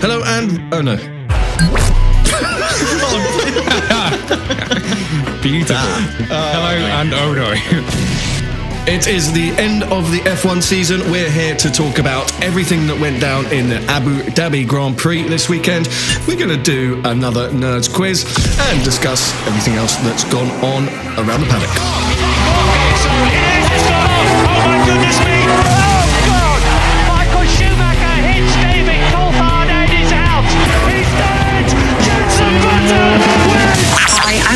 Hello and oh no. Beautiful. Ah. Hello ah. and oh no. It is the end of the F1 season. We're here to talk about everything that went down in the Abu Dhabi Grand Prix this weekend. We're going to do another Nerds quiz and discuss everything else that's gone on around the paddock.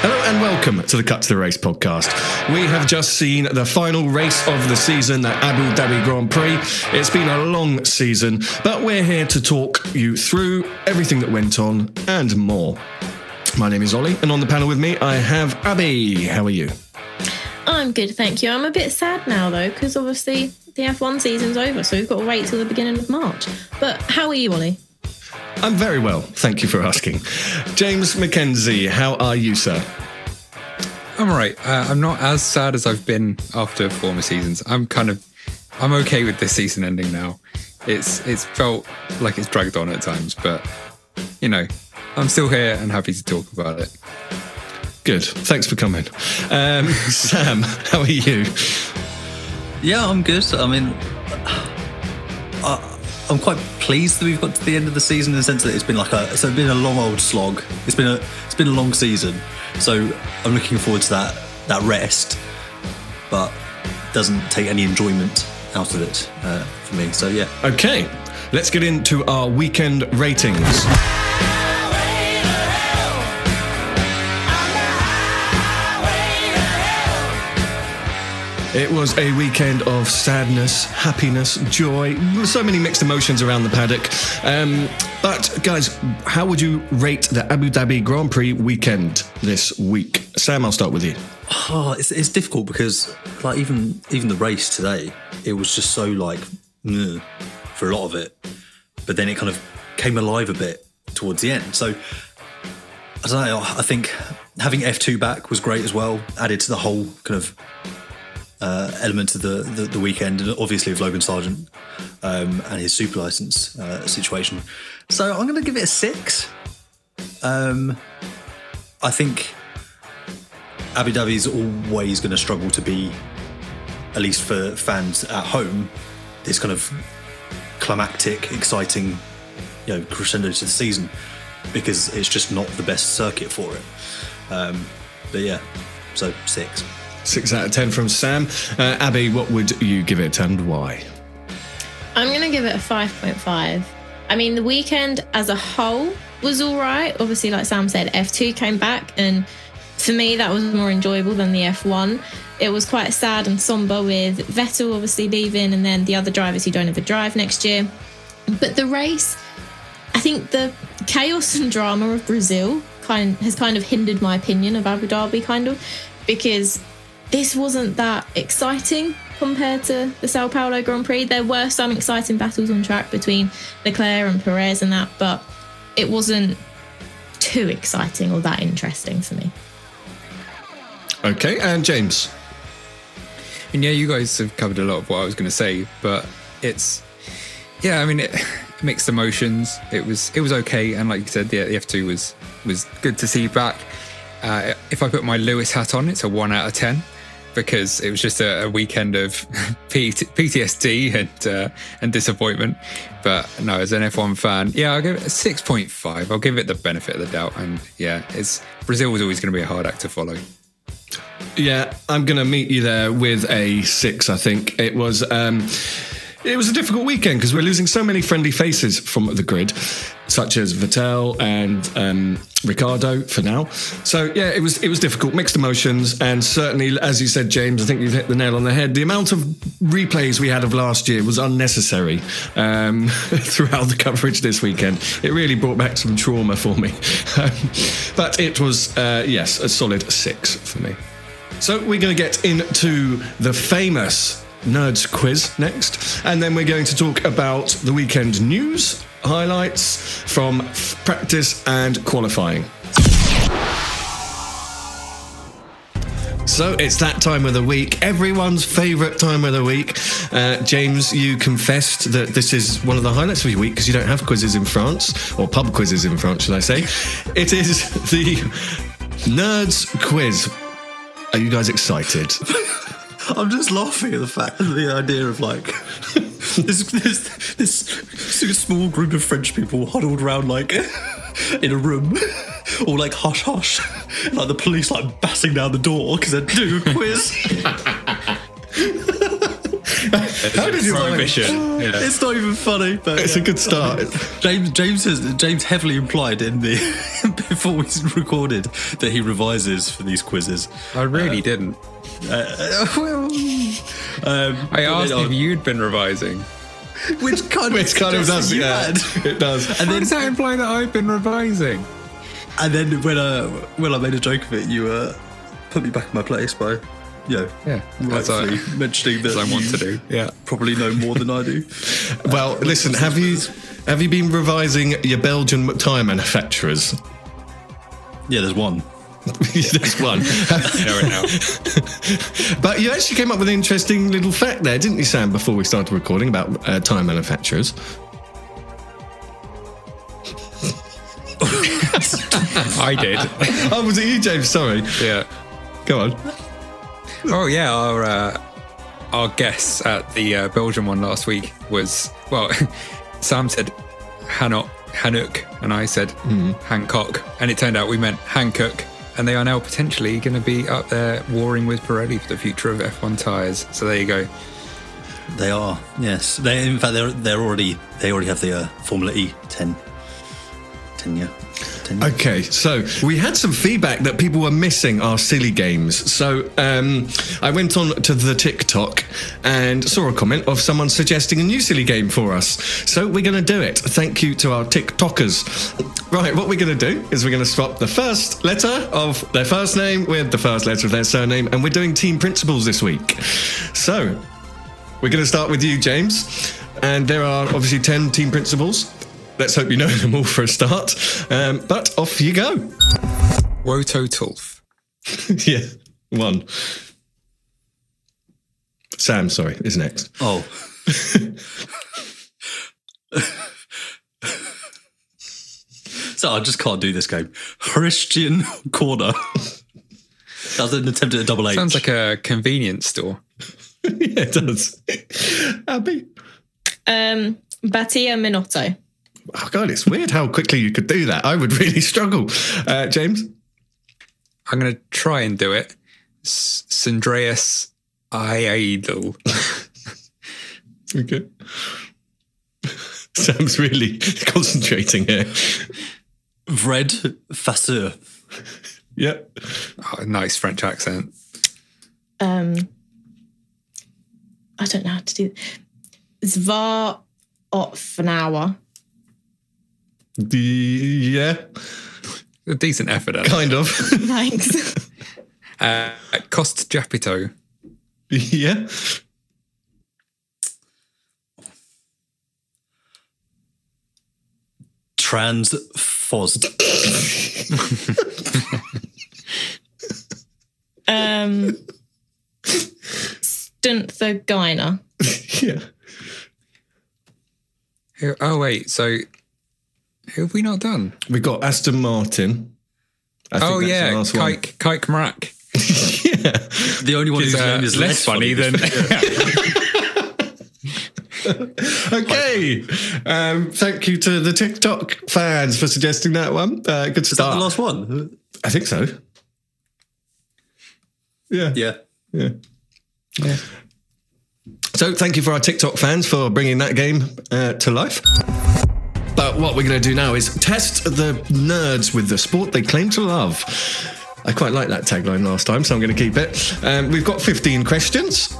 Hello and welcome to the Cut to the Race podcast. We have just seen the final race of the season, the Abu Dhabi Grand Prix. It's been a long season, but we're here to talk you through everything that went on and more. My name is Ollie, and on the panel with me, I have Abby. How are you? I'm good, thank you. I'm a bit sad now though, because obviously the F1 season's over, so we've got to wait till the beginning of March. But how are you, Ollie? I'm very well, thank you for asking. James McKenzie, how are you, sir? I'm all right. Uh, I'm not as sad as I've been after former seasons. I'm kind of, I'm okay with this season ending now. It's it's felt like it's dragged on at times, but you know, I'm still here and happy to talk about it. Good. Thanks for coming. Um, Sam, how are you? Yeah, I'm good. I mean, I, I'm quite pleased that we've got to the end of the season in the sense that it's been like a it's been a long old slog. It's been a it's been a long season, so I'm looking forward to that that rest, but doesn't take any enjoyment out of it uh, for me. So yeah. Okay, let's get into our weekend ratings. It was a weekend of sadness, happiness, joy, so many mixed emotions around the paddock. Um, but, guys, how would you rate the Abu Dhabi Grand Prix weekend this week? Sam, I'll start with you. Oh, it's, it's difficult because, like, even even the race today, it was just so like for a lot of it, but then it kind of came alive a bit towards the end. So I don't know. I think having F two back was great as well. Added to the whole kind of uh, element of the, the, the weekend, and obviously of Logan Sargent um, and his super license uh, situation. So I'm going to give it a six. Um, I think Abu is always going to struggle to be, at least for fans at home, this kind of climactic, exciting, you know, crescendo to the season because it's just not the best circuit for it. Um, but yeah, so six. Six out of ten from Sam. Uh, Abby, what would you give it and why? I'm going to give it a 5.5. I mean, the weekend as a whole was all right. Obviously, like Sam said, F2 came back and for me, that was more enjoyable than the F1. It was quite sad and somber with Vettel obviously leaving and then the other drivers who don't ever drive next year. But the race, I think the chaos and drama of Brazil kind has kind of hindered my opinion of Abu Dhabi, kind of, because this wasn't that exciting compared to the Sao Paulo Grand Prix. There were some exciting battles on track between Leclerc and Perez and that, but it wasn't too exciting or that interesting for me. Okay, and James. And yeah, you guys have covered a lot of what I was going to say, but it's yeah. I mean, it, mixed emotions. It was it was okay, and like you said, the, the F two was was good to see back. Uh, if I put my Lewis hat on, it's a one out of ten because it was just a, a weekend of PTSD and uh, and disappointment. But no, as an F1 fan, yeah, I'll give it a six point five. I'll give it the benefit of the doubt, and yeah, it's Brazil was always going to be a hard act to follow. Yeah, I'm going to meet you there with a six. I think it was. Um, it was a difficult weekend because we're losing so many friendly faces from the grid, such as Vettel and um, Ricciardo for now. So yeah, it was it was difficult, mixed emotions, and certainly, as you said, James, I think you've hit the nail on the head. The amount of replays we had of last year was unnecessary um, throughout the coverage this weekend. It really brought back some trauma for me, but it was uh, yes, a solid six for me. So we're going to get into the famous Nerds quiz next, and then we're going to talk about the weekend news, highlights from practice and qualifying. So it's that time of the week, everyone's favourite time of the week. Uh, James, you confessed that this is one of the highlights of your week because you don't have quizzes in France, or pub quizzes in France, should I say. It is the Nerds quiz. Are you guys excited? I'm just laughing at the fact, the idea of like this, this, this small group of French people huddled around like in a room, all like hush hush, like the police like bassing down the door because they're doing a quiz. How did you prohibition? Yeah. It's not even funny, but it's yeah. a good start. James James has James heavily implied in the before we recorded that he revises for these quizzes. I really uh, didn't. Uh, well, um, I asked if you'd been revising. Which kind of, Which kind of does, yeah, it does. And then, does that imply that I've been revising? And then when I when I made a joke of it, you uh, put me back in my place by you know, yeah, rightfully I, mentioning that I want to do. Yeah, probably know more than I do. well, uh, listen, have you have you been revising your Belgian tyre manufacturers? Yeah, there's one. there's one. but you actually came up with an interesting little fact there, didn't you, Sam? Before we started recording about uh, tyre manufacturers. I did. oh, was it you, James? Sorry. Yeah. Go on. Oh yeah, our uh, our guess at the uh, Belgian one last week was well, Sam said Hanok, Hanuk, and I said mm. Hancock, and it turned out we meant Hankook, and they are now potentially going to be up there warring with Pirelli for the future of F1 tyres. So there you go. They are, yes. They, in fact, they're they're already they already have the uh, Formula E 10 tenure. Okay, so we had some feedback that people were missing our silly games. So um, I went on to the TikTok and saw a comment of someone suggesting a new silly game for us. So we're going to do it. Thank you to our TikTokers. Right, what we're going to do is we're going to swap the first letter of their first name with the first letter of their surname, and we're doing team principals this week. So we're going to start with you, James. And there are obviously 10 team principals. Let's hope you know them all for a start. Um, but off you go. Woto Tulf. yeah, one. Sam, sorry, is next. Oh. so I just can't do this game. Christian Corner. That's an attempt at a double H. Sounds like a convenience store. yeah, it does. Abby. Um, Batia Minotto. Oh God, it's weird how quickly you could do that. I would really struggle. Uh, James, I'm going to try and do it. Sandreas Idol. okay. Sam's really concentrating here. Vred Fasseur. Yep. Oh, nice French accent. Um, I don't know how to do. Zvar Otfanawa. The, yeah. A decent effort. At Kind of. Thanks. Uh, Cost Japito. yeah. Transfosd. um, Stunther Geiner. yeah. Oh wait, so who have we not done? We got Aston Martin. I oh that's yeah, last one. Kike Kike Marak. The only one Is, whose uh, name is less funny than okay. Um, thank you to the TikTok fans for suggesting that one. Uh, good Is that start. the last one? I think so. Yeah. Yeah. Yeah. So thank you for our TikTok fans for bringing that game uh, to life. But what we're going to do now is test the nerds with the sport they claim to love. I quite like that tagline last time, so I'm going to keep it. Um, we've got 15 questions.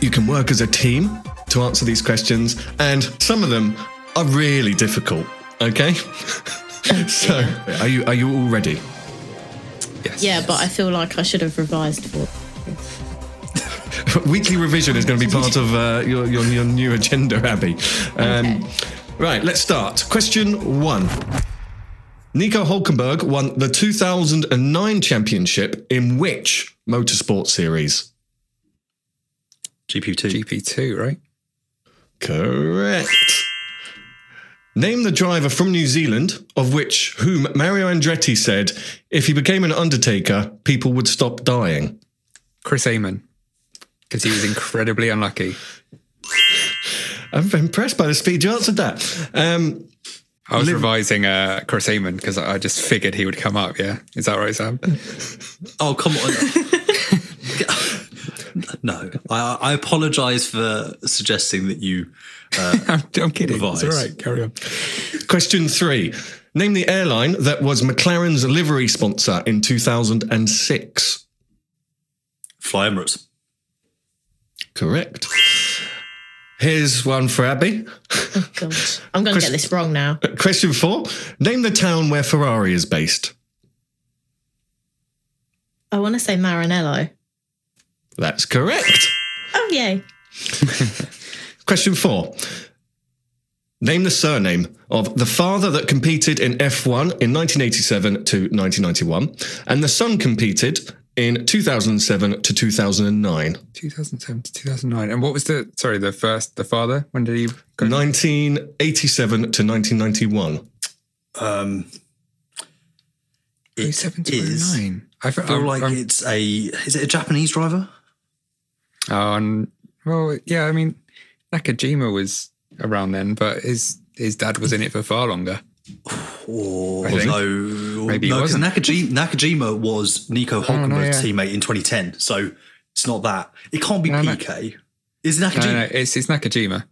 You can work as a team to answer these questions, and some of them are really difficult. Okay, so are you are you all ready? yes. Yeah, but I feel like I should have revised for. Weekly revision is going to be part of uh, your, your your new agenda, Abby. Um, Right, let's start. Question one. Nico Hulkenberg won the 2009 championship in which motorsport series? GP2. GP2, right? Correct. Name the driver from New Zealand of which whom Mario Andretti said if he became an Undertaker, people would stop dying. Chris Amon, because he was incredibly unlucky. I'm impressed by the speed you answered that. Um, I was Liv- revising uh, Chris Amon because I I just figured he would come up. Yeah, is that right, Sam? Oh, come on. no, I, I apologise for suggesting that you. Uh, I'm, I'm kidding. Revise. It's all right. Carry on. Question three. Name the airline that was McLaren's livery sponsor in 2006. Fly Emirates. Correct. Here's one for Abby. Oh god, I'm going to get this wrong now. Uh, question four. Name the town where Ferrari is based. I want to say Maranello. That's correct. Oh yay! Question four. Name the surname of the father that competed in F1 in 1987 to 1991, and the son competed in 2007 to 2009. 2007 to 2009. And what was the sorry the first the father? When did he? Go? 1987 to 1991. Um, it 07 to is. 09. I I feel I'm- like I'm- it's a. Is it a Japanese driver? Oh, and well, yeah. I mean, Nakajima was around then, but his his dad was in it for far longer. Or no, Maybe no, because. Nakajima, Nakajima was Nico Oh, no, Hulkenberg's yeah. teammate in 2010, so it's not that. It can't be No, no. Piquet. Is it Nakajima? No, no, it's it's Nakajima.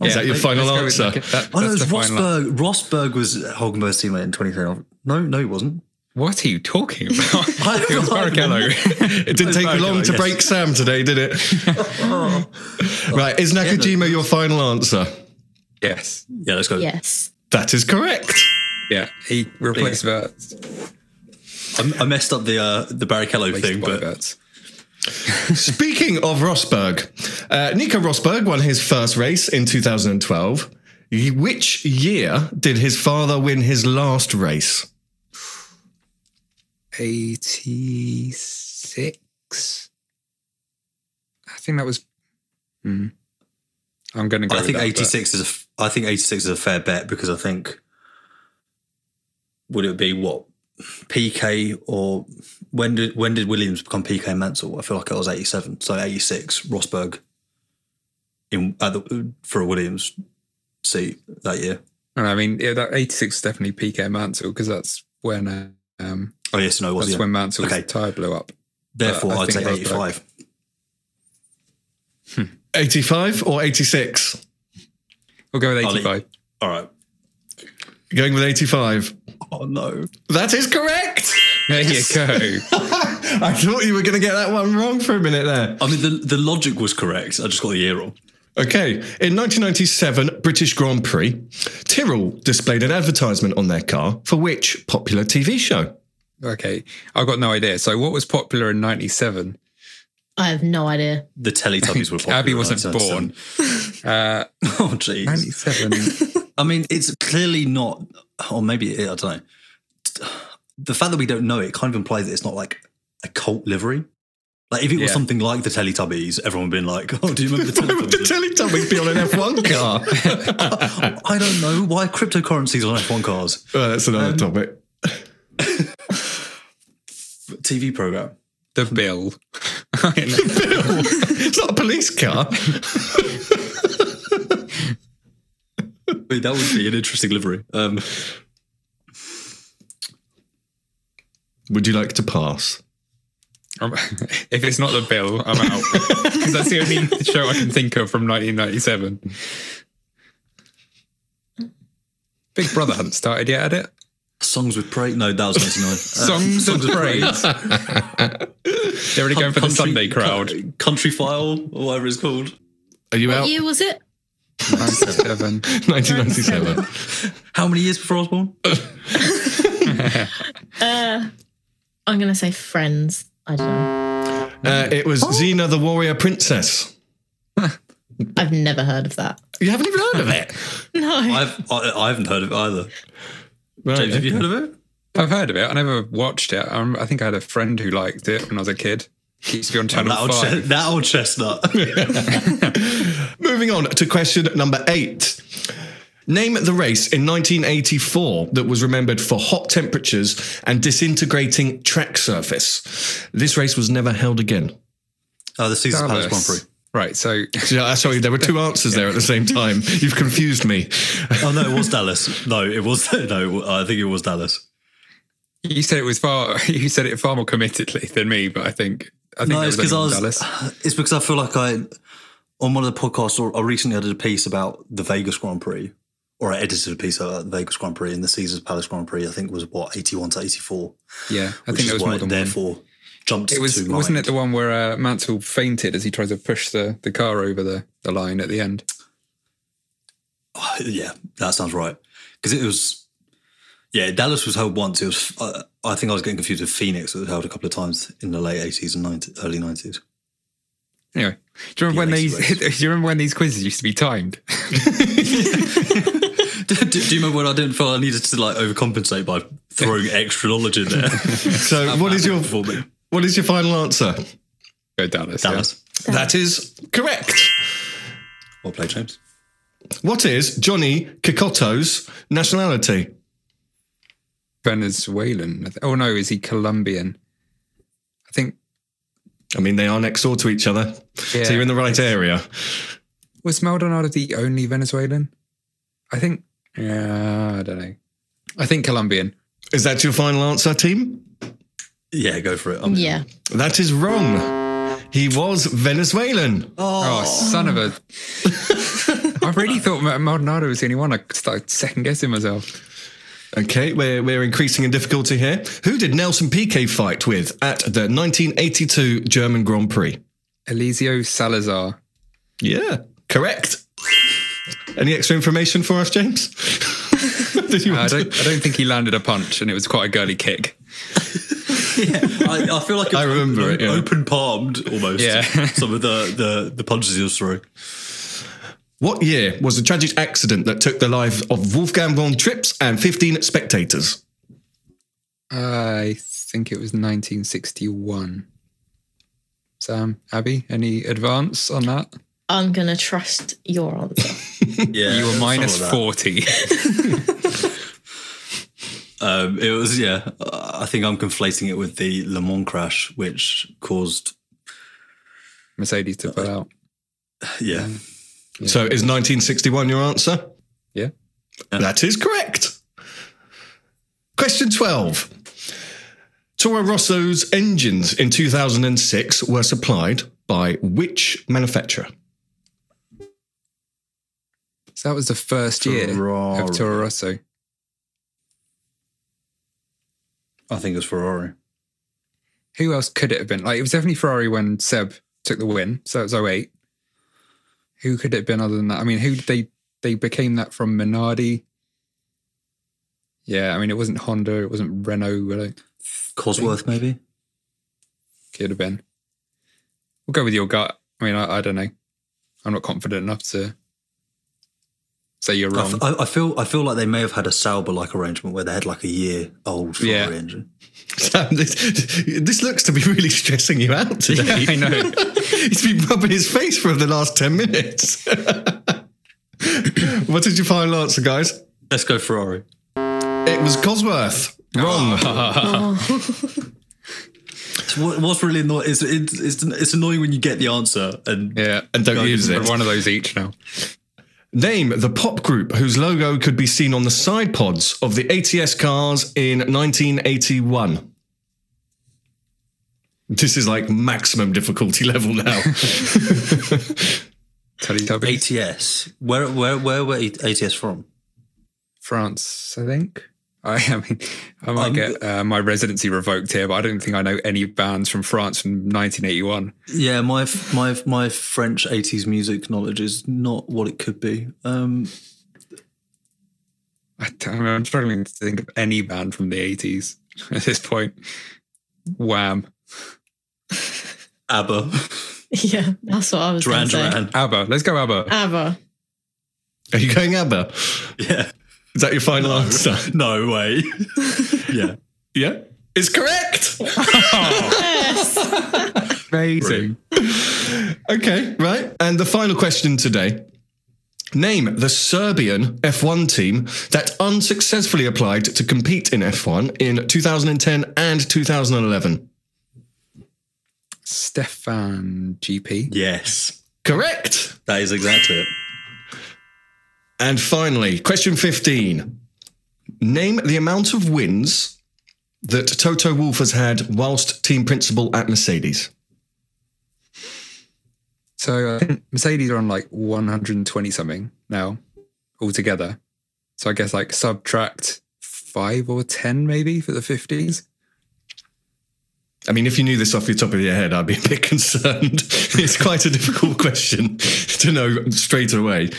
Oh, is that your final let's go with answer? Naka- that- Oh no, it that's was the final- Rosberg. Rosberg was Hulkenberg's teammate in 2010. No, no, he wasn't. What are you talking about? It was Barrichello. It didn't take Barrichello, long to yes. break Sam today, did it? right, is Nakajima your final answer? Yes. Yeah, let's go. Yes. That is correct. Yeah, he replaced Vert. I, I messed up the uh, the Barrichello thing, but Wurz. Speaking of Rosberg, uh, Nico Rosberg won his first race in 2012. Y- Which year did his father win his last race? 86. I think that was. Hmm. I'm going to go. I think that, 86 is a I think 86 is a fair bet because I think would it be what Piquet or when did when did Williams become Piquet Mansell? I feel like it was 87, so 86 Rosberg in at the, for a Williams seat that year. And I mean, yeah, that 86 is definitely Piquet Mansell because that's when. Um, Oh yes, no, it was that's yeah. when Mansell's Okay. tire blew up. Therefore, I'd say think Rosberg. 85. 85 or 86? We'll go with I'll 85. All right. Going with 85. Oh no. That is correct. There you go. I thought you were going to get that one wrong for a minute there. I mean, the, the logic was correct. I just got the year wrong. Okay, in 1997 British Grand Prix, Tyrrell displayed an advertisement on their car for which popular TV show? Okay, I've got no idea. So, what was popular in '97? I have no idea. The Teletubbies were popular. Abby wasn't born. Uh, oh, jeez. '97. I mean, it's clearly not, or maybe it, I don't know. The fact that we don't know it kind of implies that it's not like a cult livery. Like if it was something like the Teletubbies, everyone would be like, "Oh, do you remember the Why would the Teletubbies?" Teletubbies be on an F1 car? I don't know why cryptocurrencies on F1 cars. Well, that's another topic. TV program. the bill. It's not a police car. Wait, that would be an interesting livery. Um, Would you like to pass? Um, if it's not the bill, I'm out because that's the only show I can think of from 1997. Big Brother hadn't started yet, had it? Songs with praise. No, that was 99. Songs of Praise. They're already going for the Sunday crowd. Country File, or whatever it's called. Are you What out? What year was it? 97. 1997. How many years before I was born? Uh, I'm going to say Friends. I don't know. Uh, it was Xena the Warrior Princess. I've never heard of that. You haven't even heard of it? No. I've, I, I haven't heard of it either. James, have you heard of it? I've heard of it. I never watched it. Um, I think I had a friend who liked it when I was a kid. Keeps to be on Channel That old, 5. che- that old chestnut. Moving on to question number eight. Name the race in 1984 that was remembered for hot temperatures and disintegrating track surface. This race was never held again. Oh, the Caesar Palace Dallas. Grand Prix. Right, so Sorry, there were two answers there at the same time. You've confused me. Oh no, it was Dallas. No, it was no. I think it was Dallas. you said it was far. You said it far more committedly than me, but I think I think No, it it's was because I was. Dallas. It's because I feel like I on one of the podcasts or I recently I did a piece about the Vegas Grand Prix, or I edited a piece about the Vegas Grand Prix and the Caesars Palace Grand Prix. I think was what eighty one to eighty four. Yeah, I think there was more than one. Therefore jumped. It was to wasn't mind. it the one where uh, Mansell fainted as he tried to push the, the car over the, the line at the end? Oh, yeah, that sounds right. Because it was, yeah, Dallas was held once. It was, uh, I think I was getting confused with Phoenix. It was held a couple of times in the late eighties and 90, early nineties. Anyway, do you remember when these? basically. Do you remember when these quizzes used to be timed? do, do, do you remember when I didn't feel I needed to like overcompensate by throwing extra knowledge in there? So, what is your for me? What is your final answer? Go Dallas. yeah. Dallas? That is correct. Well played, James. What is Johnny Cecotto's nationality? Venezuelan. Oh no, is he Colombian? I think I mean, they are next door to each other, Yeah. so you're in the right area. was Maldonado the only Venezuelan? I think. Yeah, I don't know. I think Colombian. Is that your final answer, team? Yeah, go for it. I'm- Yeah. That is wrong. He was Venezuelan. Oh, oh son of a! I really thought Ma- Maldonado was the only one. I started second guessing myself. Okay, we're, we're increasing in difficulty here. Who did Nelson Piquet fight with at the 1982 German Grand Prix? Eliseo Salazar. Yeah, correct. Any extra information for us, James? did you I don't. I don't think he landed a punch, and it was quite a girly kick. I, I feel like I remember it, yeah. open palmed almost. Yeah. some of the, the the punches he was throwing. What year was the tragic accident that took the lives of Wolfgang von Trips and 15 spectators? I think it was 1961. Sam, Abby, any advance on that? I'm going to trust your answer. Yeah, you were something minus like that. 40. Um, it was yeah. I think I'm conflating it with the Le Mans crash, which caused Mercedes to pull out. yeah. So is 1961 your answer? Yeah. That is correct. Question 12. Toro Rosso's engines in 2006 were supplied by which manufacturer? So that was the first year Ferrari. of Toro Rosso. I think it was Ferrari. Who else could it have been? Like it was definitely Ferrari when Seb took the win, so it was 08. Who could it have been other than that? I mean, who did they they became that from Minardi? Yeah, I mean, it wasn't Honda, it wasn't Renault, really. Cosworth, maybe. Could have been. We'll go with your gut. I mean, I, I don't know. I'm not confident enough to say you're wrong. I- I feel I feel like they may have had a Sauber like arrangement where they had like a year old Ferrari Yeah. engine. Sam, this, this looks to be really stressing you out today. Yeah, I know. He's been rubbing his face for the last 10 minutes. what did your final answer, guys? Let's go Ferrari. It was Cosworth. Wrong. Ah. What- What's really annoying is it's, it's it's annoying when you get the answer and yeah, and don't use it. one of those each now. Name the pop group whose logo could be seen on the side pods of the ATS cars in 1981. This is like maximum difficulty level now. Teletubbies. ATS. Where where where were ATS from? France, I think. I, I mean, I might Um, get uh, my residency revoked here, but I don't think I know any bands from France from 1981. Yeah, my my my French eighties music knowledge is not what it could be. Um, I, am struggling to think of any band from the 80s at this point. Wham. ABBA, Yeah, that's what I was Duran going to. Duran. ABBA. Let's go ABBA. ABBA. Are you going ABBA? Yeah. Is that your final answer? No way. yeah. Yeah. It's correct. Yes. Amazing. Okay, right. And the final question today. Name the Serbian F1 team that unsuccessfully applied to compete in F1 in 2010 and 2011. Stefan GP. Yes. Correct. That is exactly it. And finally, question 15. Name the amount of wins that Toto Wolff has had whilst team principal at Mercedes. So I uh, think Mercedes are on like 120 something now altogether. So I guess like subtract five or 10 maybe for the 50s. I mean, if you knew this off the top of your head, I'd be a bit concerned. it's quite a difficult question to know straight away.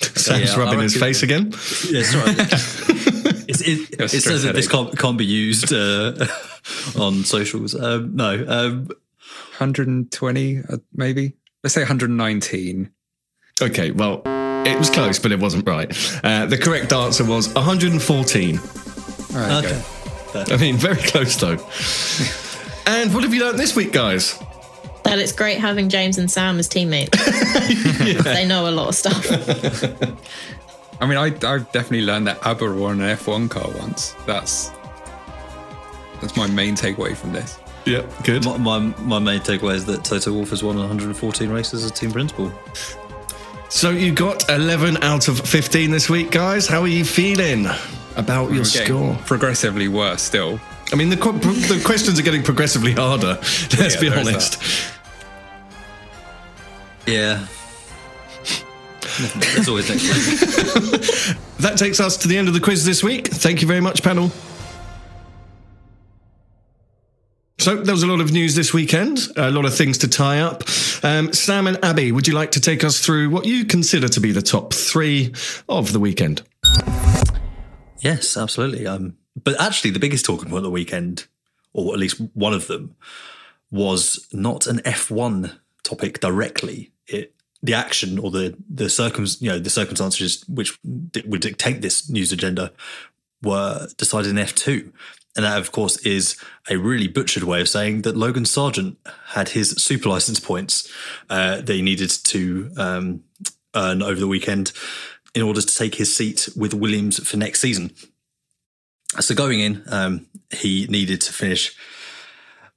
Sam's Yeah, rubbing his reckon- face again. Yeah, sorry. it's, it, Your it says stress that this can't, can't be used uh, on socials. Um, no. Um, 120 uh, maybe. Let's say 119. Okay, well, it was close, but it wasn't right. Uh, the correct answer was 114. Right, okay. I mean, very close though. and what have you learned this week, guys? That it's great having James and Sam as teammates. They know a lot of stuff. I mean, I, I've definitely learned that ABBA won an F1 car once. That's that's my main takeaway from this. Yeah, good. My, my, my main takeaway is that Toto Wolff has won 114 races as a team principal. So you got 11 out of 15 this week, guys. How are you feeling about your We're score? Progressively worse still. I mean, the, qu- the questions are getting progressively harder. Let's Yeah, be honest. Yeah. There's always next week. That takes us to the end of the quiz this week. Thank you very much, panel. So there was a lot of news this weekend, a lot of things to tie up. Um, Sam and Abby, would you like to take us through what you consider to be the top three of the weekend? Yes, absolutely. Um, but actually, the biggest talking point of the weekend, or at least one of them, was not an F1 topic directly. It the action or the the circum you know the circumstances which would dictate this news agenda were decided in F2. And that, of course, is a really butchered way of saying that Logan Sargent had his super license points uh, that he needed to um, earn over the weekend in order to take his seat with Williams for next season. So going in, um, he needed to finish,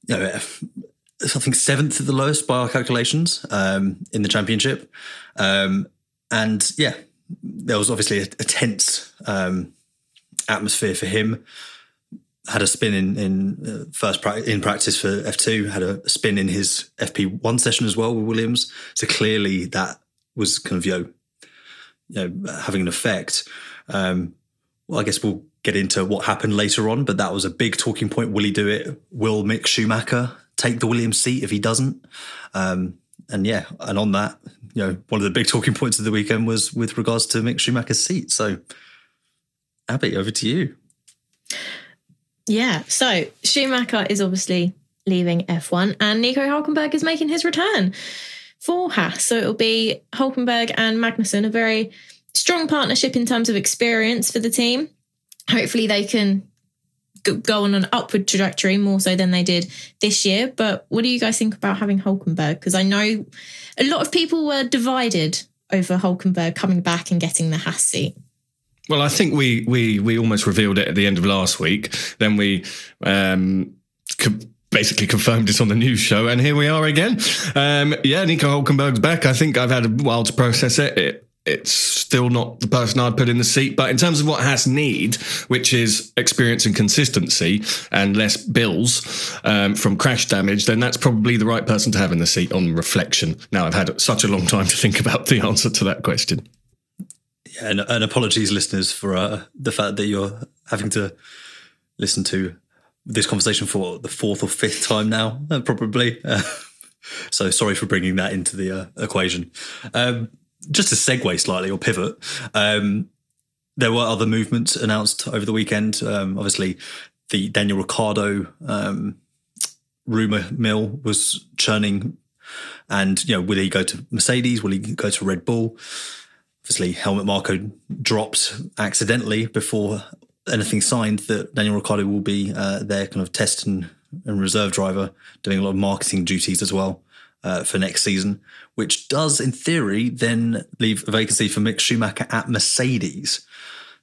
you know, I think seventh at the lowest by our calculations um, in the championship, um, and yeah, there was obviously a, a tense um, atmosphere for him. Had a spin in in uh, first pra- in practice for F two. Had a spin in his FP one session as well with Williams. So clearly that was kind of you know, you know having an effect. Um, well, I guess we'll get into what happened later on, but that was a big talking point. Will he do it? Will Mick Schumacher take the Williams seat if he doesn't? Um, and yeah, and on that, you know, one of the big talking points of the weekend was with regards to Mick Schumacher's seat. So, Abby, over to you. Yeah. So Schumacher is obviously leaving F1 and Nico Hulkenberg is making his return for Haas. So it'll be Hulkenberg and Magnussen, a very strong partnership in terms of experience for the team. Hopefully they can go on an upward trajectory more so than they did this year. But what do you guys think about having Hulkenberg? Because I know a lot of people were divided over Hulkenberg coming back and getting the Haas seat. Well, I think we we we almost revealed it at the end of last week. Then we um, basically confirmed it on the news show, and here we are again. Um, yeah, Nico Hulkenberg's back. I think I've had a while to process it. it it's still not the person I'd put in the seat. But in terms of what Haas need, which is experience and consistency and less bills um, from crash damage, then that's probably the right person to have in the seat on reflection. Now, I've had such a long time to think about the answer to that question. Yeah, and, and apologies, listeners, for uh, the fact that you're having to listen to this conversation for the fourth or fifth time now, uh, probably. Uh, so sorry for bringing that into the uh, equation. Um, just to segue slightly or pivot, um, there were other movements announced over the weekend. Um, obviously, the Daniel Ricciardo um, rumor mill was churning, and you know, will he go to Mercedes? Will he go to Red Bull? Obviously, Helmut Marko dropped accidentally before anything signed that Daniel Ricciardo will be uh, their kind of test and, and reserve driver, doing a lot of marketing duties as well uh, for next season, which does, in theory, then leave a vacancy for Mick Schumacher at Mercedes.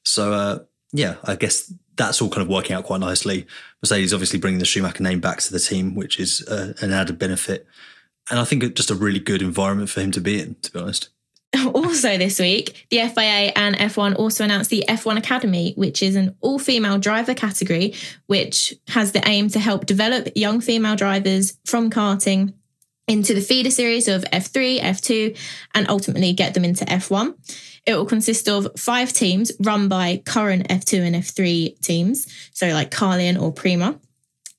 So, uh, yeah, I guess that's all kind of working out quite nicely. Mercedes obviously bringing the Schumacher name back to the team, which is uh, an added benefit. And I think just a really good environment for him to be in, to be honest. Also, this week, the FIA and F1 also announced the F1 Academy, which is an all female driver category, which has the aim to help develop young female drivers from karting into the feeder series of F3, F2, and ultimately get them into F1. It will consist of five teams run by current F2 and F3 teams, so like Carlin or Prema.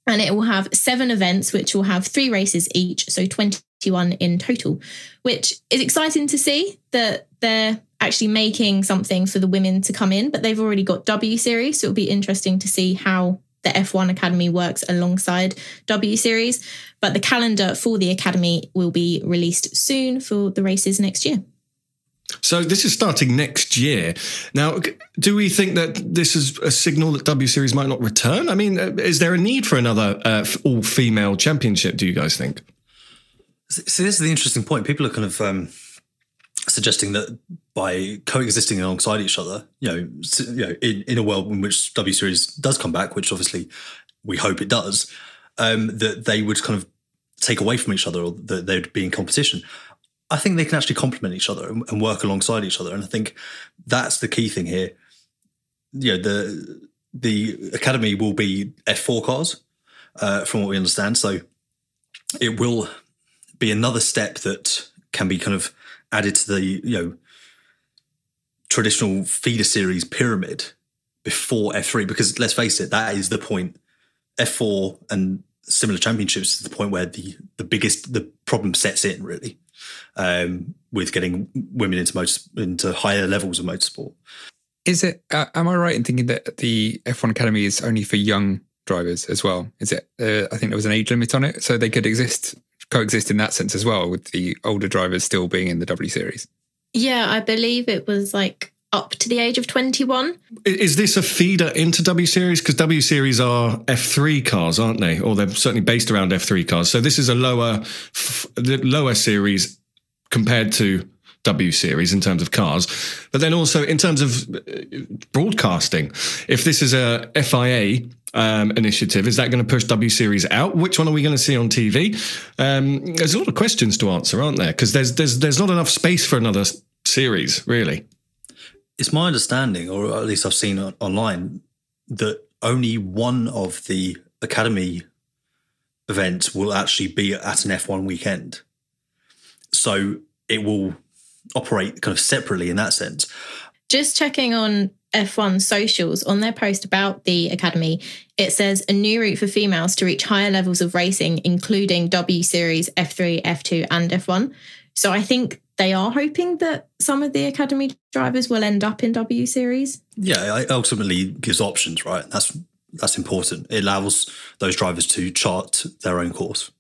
And it will have seven events, which will have three races each, so 21 in total, which is exciting to see that they're actually making something for the women to come in, but they've already got W Series. So it'll be interesting to see how the F1 Academy works alongside W Series. But the calendar for the Academy will be released soon for the races next year. So this is starting next year. Now, do we think that this is a signal that W Series might not return? I mean, uh, is there a need for another uh, all-female championship? Do you guys think? So this is the interesting point. People are kind of um, suggesting that by coexisting alongside each other, you know, you know, in, in a world in which W Series does come back, which obviously we hope it does, um, that they would kind of take away from each other or that they'd be in competition. I think they can actually complement each other and, work alongside each other, and I think that's the key thing here. You know, the the academy will be F4 cars, uh, from what we understand. So it will be another step that can be kind of added to the you know traditional feeder series pyramid before F3 because let's face it that is the point F4 and similar championships is the point where the the biggest the problem sets in really um, with getting women into motor, into higher levels of motorsport. Is it uh, am I right in thinking that the F1 Academy is only for young drivers as well? Is it uh, I think there was an age limit on it so they could exist coexist in that sense as well, with the older drivers still being in the W Series. Yeah, I believe it was like up to the age of 21. Is this a feeder into W Series? Because W Series are F3 cars, aren't they? Or they're certainly based around F3 cars. So this is a lower, f- lower series compared to W Series in terms of cars. But then also in terms of uh, broadcasting, if this is a FIA um, initiative. Is that going to push W Series out? Which one are we going to see on TV? Um, there's a lot of questions to answer, aren't there? Because there's there's there's not enough space for another series, really. It's my understanding, or at least I've seen online, that only one of the academy events will actually be at an F1 weekend. So it will operate kind of separately in that sense. Just checking on F1 socials on their post about the academy, it says a new route for females to reach higher levels of racing, including W Series, F3, F2, and F1. So I think they are hoping that some of the academy drivers will end up in W Series. Yeah, it ultimately gives options, right? That's that's important. It allows those drivers to chart their own course.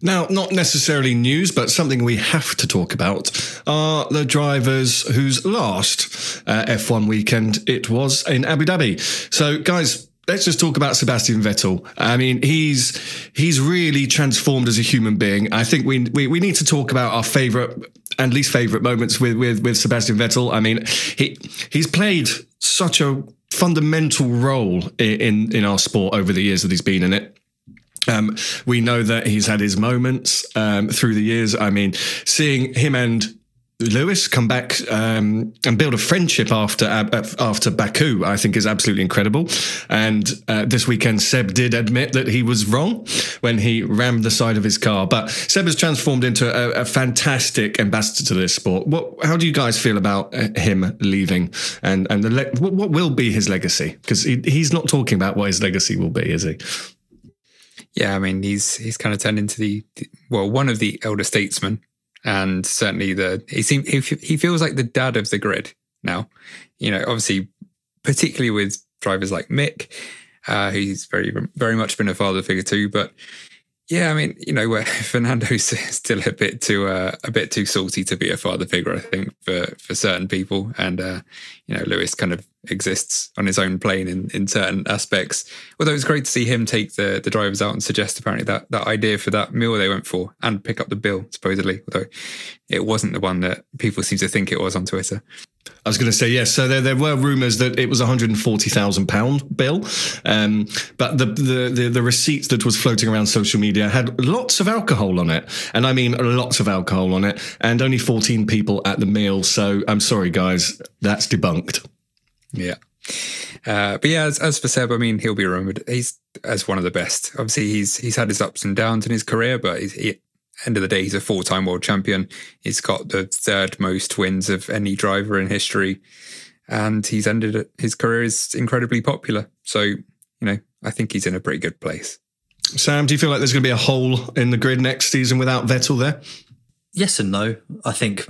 Now, not necessarily news, but something we have to talk about are the drivers whose last uh, F1 weekend it was in Abu Dhabi. So, guys, let's just talk about Sebastian Vettel. I mean, he's he's really transformed as a human being. I think we we, we need to talk about our favorite and least favorite moments with with with Sebastian Vettel. I mean, he he's played such a fundamental role in, in, in our sport over the years that he's been in it. Um, we know that he's had his moments um, through the years. I mean, seeing him and Lewis come back um, and build a friendship after uh, after Baku, I think is absolutely incredible. And uh, this weekend, Seb did admit that he was wrong when he rammed the side of his car. But Seb has transformed into a, a fantastic ambassador to this sport. What? How do you guys feel about uh, him leaving? And and the le- what, what will be his legacy? Because he, he's not talking about what his legacy will be, is he? Yeah, I mean, he's he's kind of turned into the well, one of the elder statesmen and certainly the he seems he, he feels like the dad of the grid now. You know, obviously, particularly with drivers like Mick, uh, he's very very much been a father figure too. But yeah, I mean, you know, where Fernando's still a bit too uh, a bit too salty to be a father figure, I think, for for certain people. And uh, you know, Lewis kind of exists on his own plane in, in certain aspects. Although it's great to see him take the the drivers out and suggest apparently that that idea for that meal they went for and pick up the bill, supposedly. Although it wasn't the one that people seem to think it was on Twitter. I was going to say yes. So there, there were rumours that it was a hundred and forty thousand pound bill, um, but the, the, the the receipt that was floating around social media had lots of alcohol on it, and I mean lots of alcohol on it, and only fourteen people at the meal. So I'm sorry, guys, that's debunked. Yeah. Uh, but yeah, as, as, for Seb, I mean, he'll be remembered. He's as one of the best. Obviously, he's he's had his ups and downs in his career, but he, end of the day, he's a four time world champion. He's got the third most wins of any driver in history. And he's ended his career is incredibly popular. So, you know, I think he's in a pretty good place. Sam, do you feel like there's going to be a hole in the grid next season without Vettel there? Yes and no. I think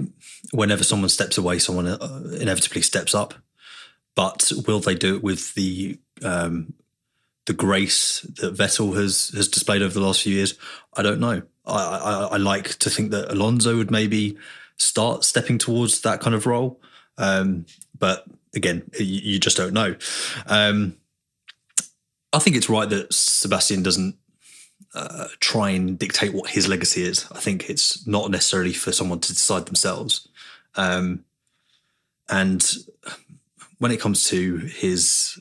whenever someone steps away, someone uh, inevitably steps up. But will they do it with the um, the grace that Vettel has has displayed over the last few years? I don't know. I, I, I, like to think that Alonso would maybe start stepping towards that kind of role. Um, but again, you, you, just don't know. Um, I think it's right that Sebastian doesn't uh, try and dictate what his legacy is. I think it's not necessarily for someone to decide themselves. Um, and when it comes to his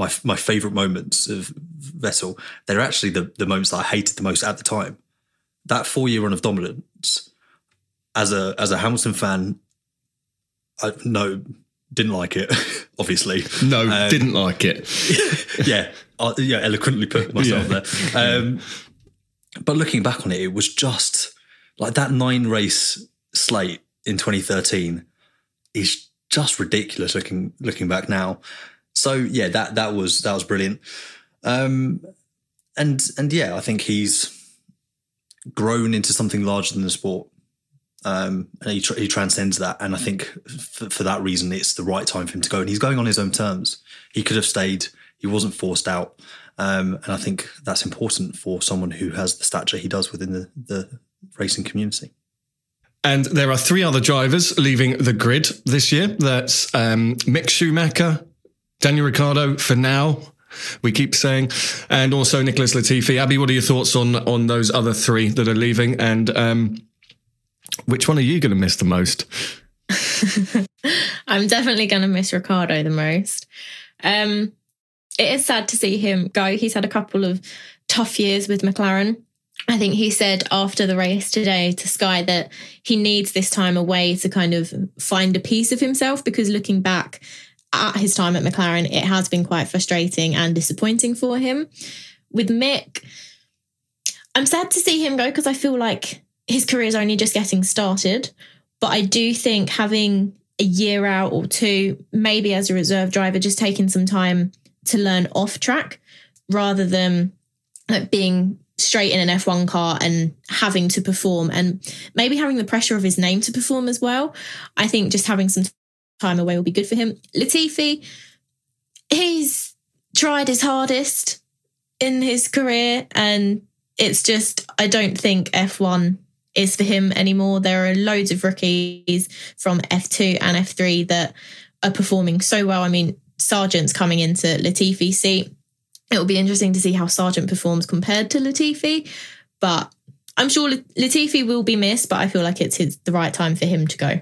my my favorite moments of Vettel, they're actually the the moments that I hated the most at the time that four year run of dominance as a as a Hamilton fan, I no didn't like it. Obviously, no, um, didn't like it. yeah, I, yeah, eloquently put myself yeah. there. Um, but looking back on it, it was just like that nine race slate in 2013 is just ridiculous. Looking looking back now, so yeah, that that was that was brilliant. Um, and and yeah, I think he's grown into something larger than the sport. Um, and he, he, transcends that. And I think for, for, that reason, it's the right time for him to go. And he's going on his own terms. He could have stayed. He wasn't forced out. Um, and I think that's important for someone who has the stature he does within the, the racing community. And there are three other drivers leaving the grid this year. That's um, Mick Schumacher, Daniel Ricciardo for now, we keep saying, and also Nicholas Latifi. Abby, what are your thoughts on on those other three that are leaving, and um, which one are you going to miss the most? I'm definitely going to miss Ricciardo the most. Um, it is sad to see him go. He's had a couple of tough years with McLaren. I think he said after the race today to Sky that he needs this time away to kind of find a piece of himself because looking back at his time at McLaren, it has been quite frustrating and disappointing for him. With Mick, I'm sad to see him go because I feel like his career is only just getting started. But I do think having a year out or two, maybe as a reserve driver, just taking some time to learn off track rather than like being straight in an F1 car and having to perform and maybe having the pressure of his name to perform as well. I think just having some time away will be good for him. Latifi, he's tried his hardest in his career and it's just I don't think F1 is for him anymore. There are loads of rookies from F2 and F3 that are performing so well. I mean, Sargent's coming into Latifi's seat. It will be interesting to see how Sargent performs compared to Latifi, but I'm sure Latifi will be missed, but I feel like it's his, the right time for him to go.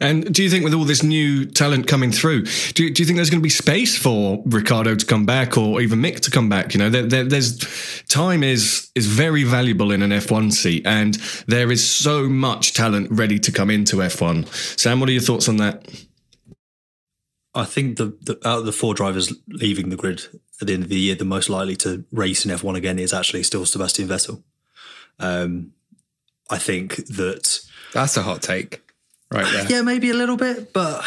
And do you think with all this new talent coming through, do you, do you think there's going to be space for Ricciardo to come back or even Mick to come back? You know, there, there, there's time is is very valuable in an F1 seat, and there is so much talent ready to come into F1. Sam, what are your thoughts on that? I think the, the out of the four drivers leaving the grid at the end of the year, the most likely to race in F1 again is actually still Sebastian Vettel. Um, I think that that's a hot take right. Yeah, maybe a little bit, but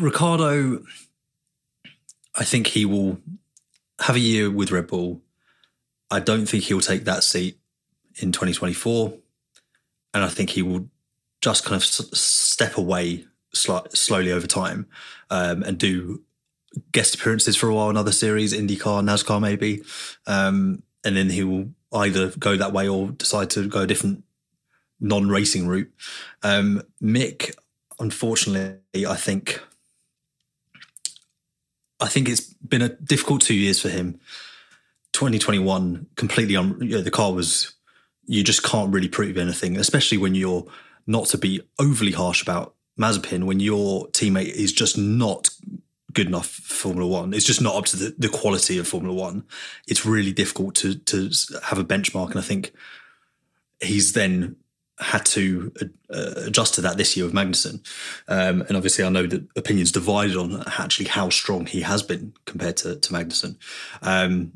Ricciardo, I think he will have a year with Red Bull. I don't think he'll take that seat in 2024. And I think he will just kind of step away slowly over time um, and do guest appearances for a while in other series, IndyCar, NASCAR, maybe. Um, and then he will either go that way or decide to go a different non-racing route. Um, Mick, unfortunately, I think I think it's been a difficult two years for him. 2021 completely on you know, the car was you just can't really prove anything, especially when you're not to be overly harsh about Mazepin when your teammate is just not good enough for Formula One. It's just not up to the, the quality of Formula One. It's really difficult to to have a benchmark, and I think he's then had to uh, adjust to that this year with Magnussen. Um, and obviously, I know that opinions divided on actually how strong he has been compared to, to Magnussen. Um,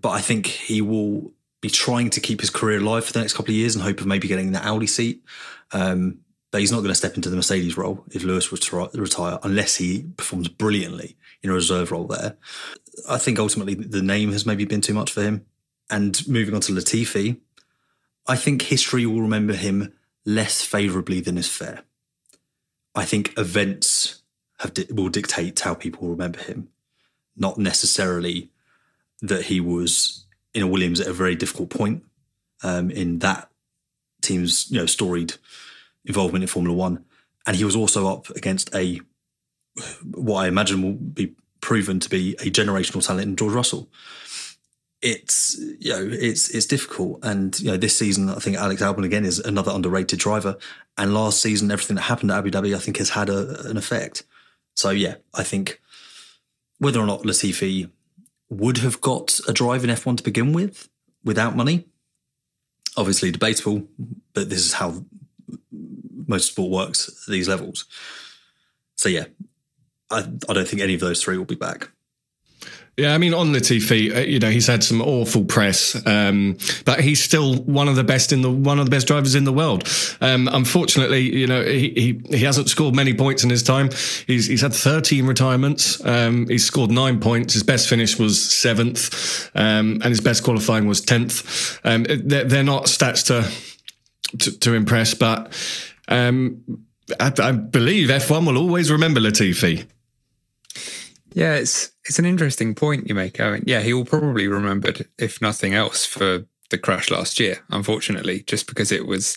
but I think he will be trying to keep his career alive for the next couple of years in hope of maybe getting the Audi seat. Um, but he's not going to step into the Mercedes role if Lewis was to retire unless he performs brilliantly in a reserve role there. I think ultimately the name has maybe been too much for him. And moving on to Latifi, I think history will remember him less favourably than is fair. I think events have will dictate how people remember him, not necessarily that he was in a Williams at a very difficult point um, in that team's you know storied involvement in Formula One, and he was also up against a what I imagine will be proven to be a generational talent in George Russell it's you know it's it's difficult. And you know this season I think Alex Albon again is another underrated driver. And last season everything that happened at Abu Dhabi I think has had a, an effect. So yeah I think whether or not Latifi would have got a drive in F1 to begin with without money obviously debatable but this is how motorsport works at these levels. So yeah I, I don't think any of those three will be back yeah, I mean, on Latifi, uh, you know, he's had some awful press, um, but he's still one of the best in the one of the best drivers in the world. Um, unfortunately, you know, he, he, he hasn't scored many points in his time. He's he's had 13 retirements. Um, he's scored nine points. His best finish was seventh, um, and his best qualifying was tenth. Um, they're, they're, not stats to to, to impress, but um, I, I believe F1 will always remember Latifi. Yeah, it's it's an interesting point you make, Owen. Yeah, he will probably remembered, if nothing else, for the crash last year. Unfortunately, just because it was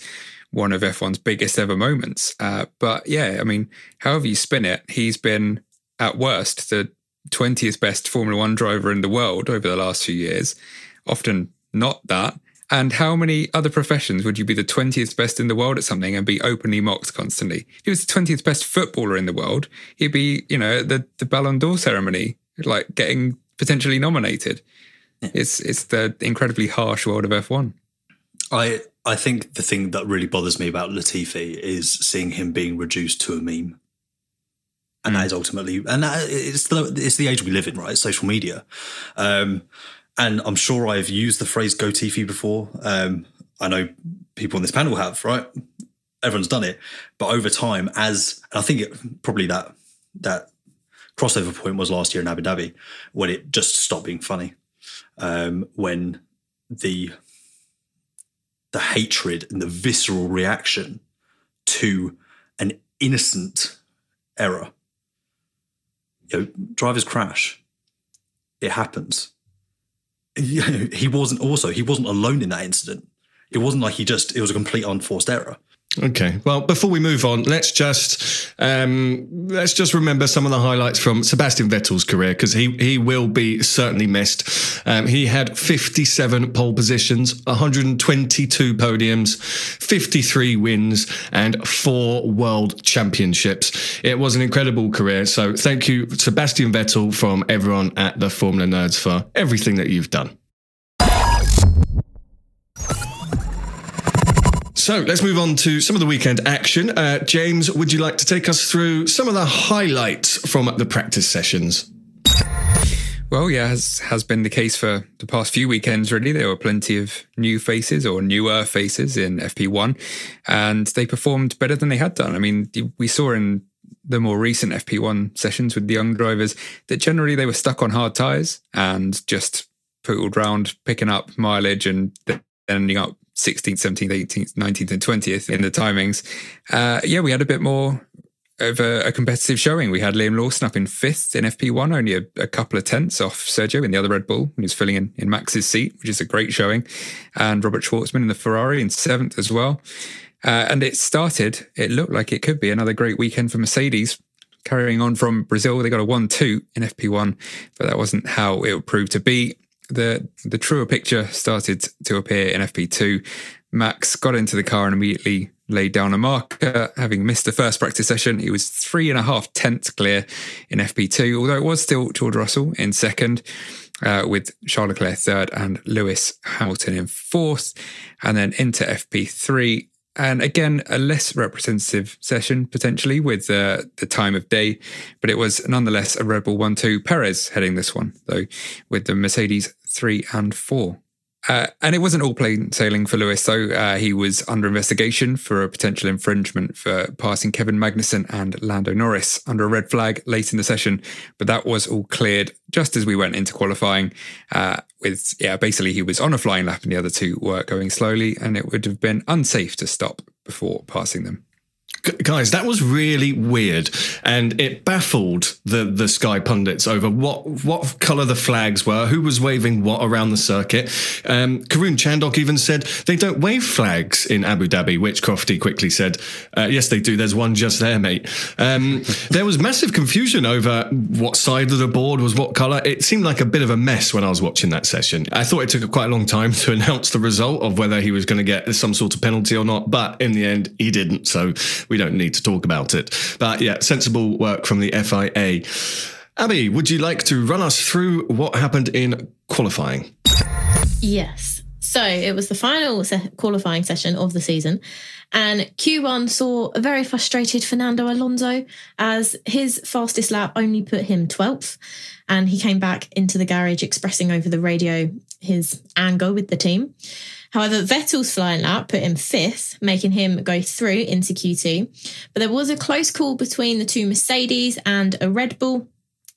one of F1's biggest ever moments. Uh, but yeah, I mean, however you spin it, he's been at worst the 20th best Formula One driver in the world over the last few years. Often not that, and how many other professions would you be the 20th best in the world at something and be openly mocked constantly? If he was the 20th best footballer in the world, he'd be, you know, the, the Ballon d'Or ceremony, like getting potentially nominated. It's it's the incredibly harsh world of F1. I I think the thing that really bothers me about Latifi is seeing him being reduced to a meme. And that is ultimately, and that, it's the it's the age we live in, right? social media. Um, and I'm sure I've used the phrase "go Tifi" before. Um, I know people on this panel have, right? everyone's done it. But over time, as I think it, probably that that crossover point was last year in Abu Dhabi when it just stopped being funny. Um, when the the hatred and the visceral reaction to an innocent error. You know, drivers crash. It happens. He wasn't also he wasn't alone in that incident. It wasn't like he just it was a complete unforced error. Okay. Well, before we move on, let's just um, let's just remember some of the highlights from Sebastian Vettel's career because he he will be certainly missed. Um, he had 57 pole positions, 122 podiums, 53 wins, and four world championships. It was an incredible career. So thank you, Sebastian Vettel, from everyone at the Formula Nerds for everything that you've done. So let's move on to some of the weekend action. Uh, James, would you like to take us through some of the highlights from the practice sessions? Well, yeah, has has been the case for the past few weekends. Really, there were plenty of new faces or newer faces in FP1, and they performed better than they had done. I mean, we saw in the more recent FP1 sessions with the young drivers that generally they were stuck on hard tires and just poodled around, picking up mileage and ending up 16th, 17th, 18th, 19th, and 20th in the timings. Uh, yeah, we had a bit more of a, a, competitive showing. We had Liam Lawson up in fifth in FP1, only a, a, couple of tenths off Sergio in the other Red Bull. Was filling in in Max's seat, which is a great showing. And Robert Shwartzman in the Ferrari in seventh as well. Uh, and it started, it looked like it could be another great weekend for Mercedes. Carrying on from Brazil, they got a 1 2 in FP1, but that wasn't how it would prove to be the the truer picture started to appear in FP2. Max got into the car and immediately laid down a marker. Having missed the first practice session, he was three and a half tenths clear in FP2, although it was still George Russell in second, uh, with Charles Leclerc third and Lewis Hamilton in fourth. And then into FP3, and again, a less representative session potentially with uh, the time of day, but it was nonetheless a Red Bull 1 2 Perez heading this one, though, with the Mercedes 3 and 4. Uh, and it wasn't all plain sailing for Lewis, though. Uh, he was under investigation for a potential infringement for passing Kevin Magnussen and Lando Norris under a red flag late in the session. But that was all cleared just as we went into qualifying. Uh, with, yeah, basically he was on a flying lap and the other two were going slowly, and it would have been unsafe to stop before passing them guys that was really weird and it baffled the the sky pundits over what what color the flags were who was waving what around the circuit. Um, Karun Chandhok even said they don't wave flags in Abu Dhabi which Crofty quickly said uh, yes they do. There's one just there mate. Um, there was massive confusion over what side of the board was what color. It seemed like a bit of a mess when I was watching that session. I thought it took quite a long time to announce the result of whether he was going to get some sort of penalty or not but in the end he didn't. So we don't need to talk about it. But yeah, sensible work from the FIA. Abby, would you like to run us through what happened in qualifying? Yes. So it was the final se- qualifying session of the season, and Q1 saw a very frustrated Fernando Alonso as his fastest lap only put him 12th. And he came back into the garage expressing over the radio his anger with the team. However, Vettel's flying lap put him fifth, making him go through into Q2. But there was a close call between the two Mercedes and a Red Bull.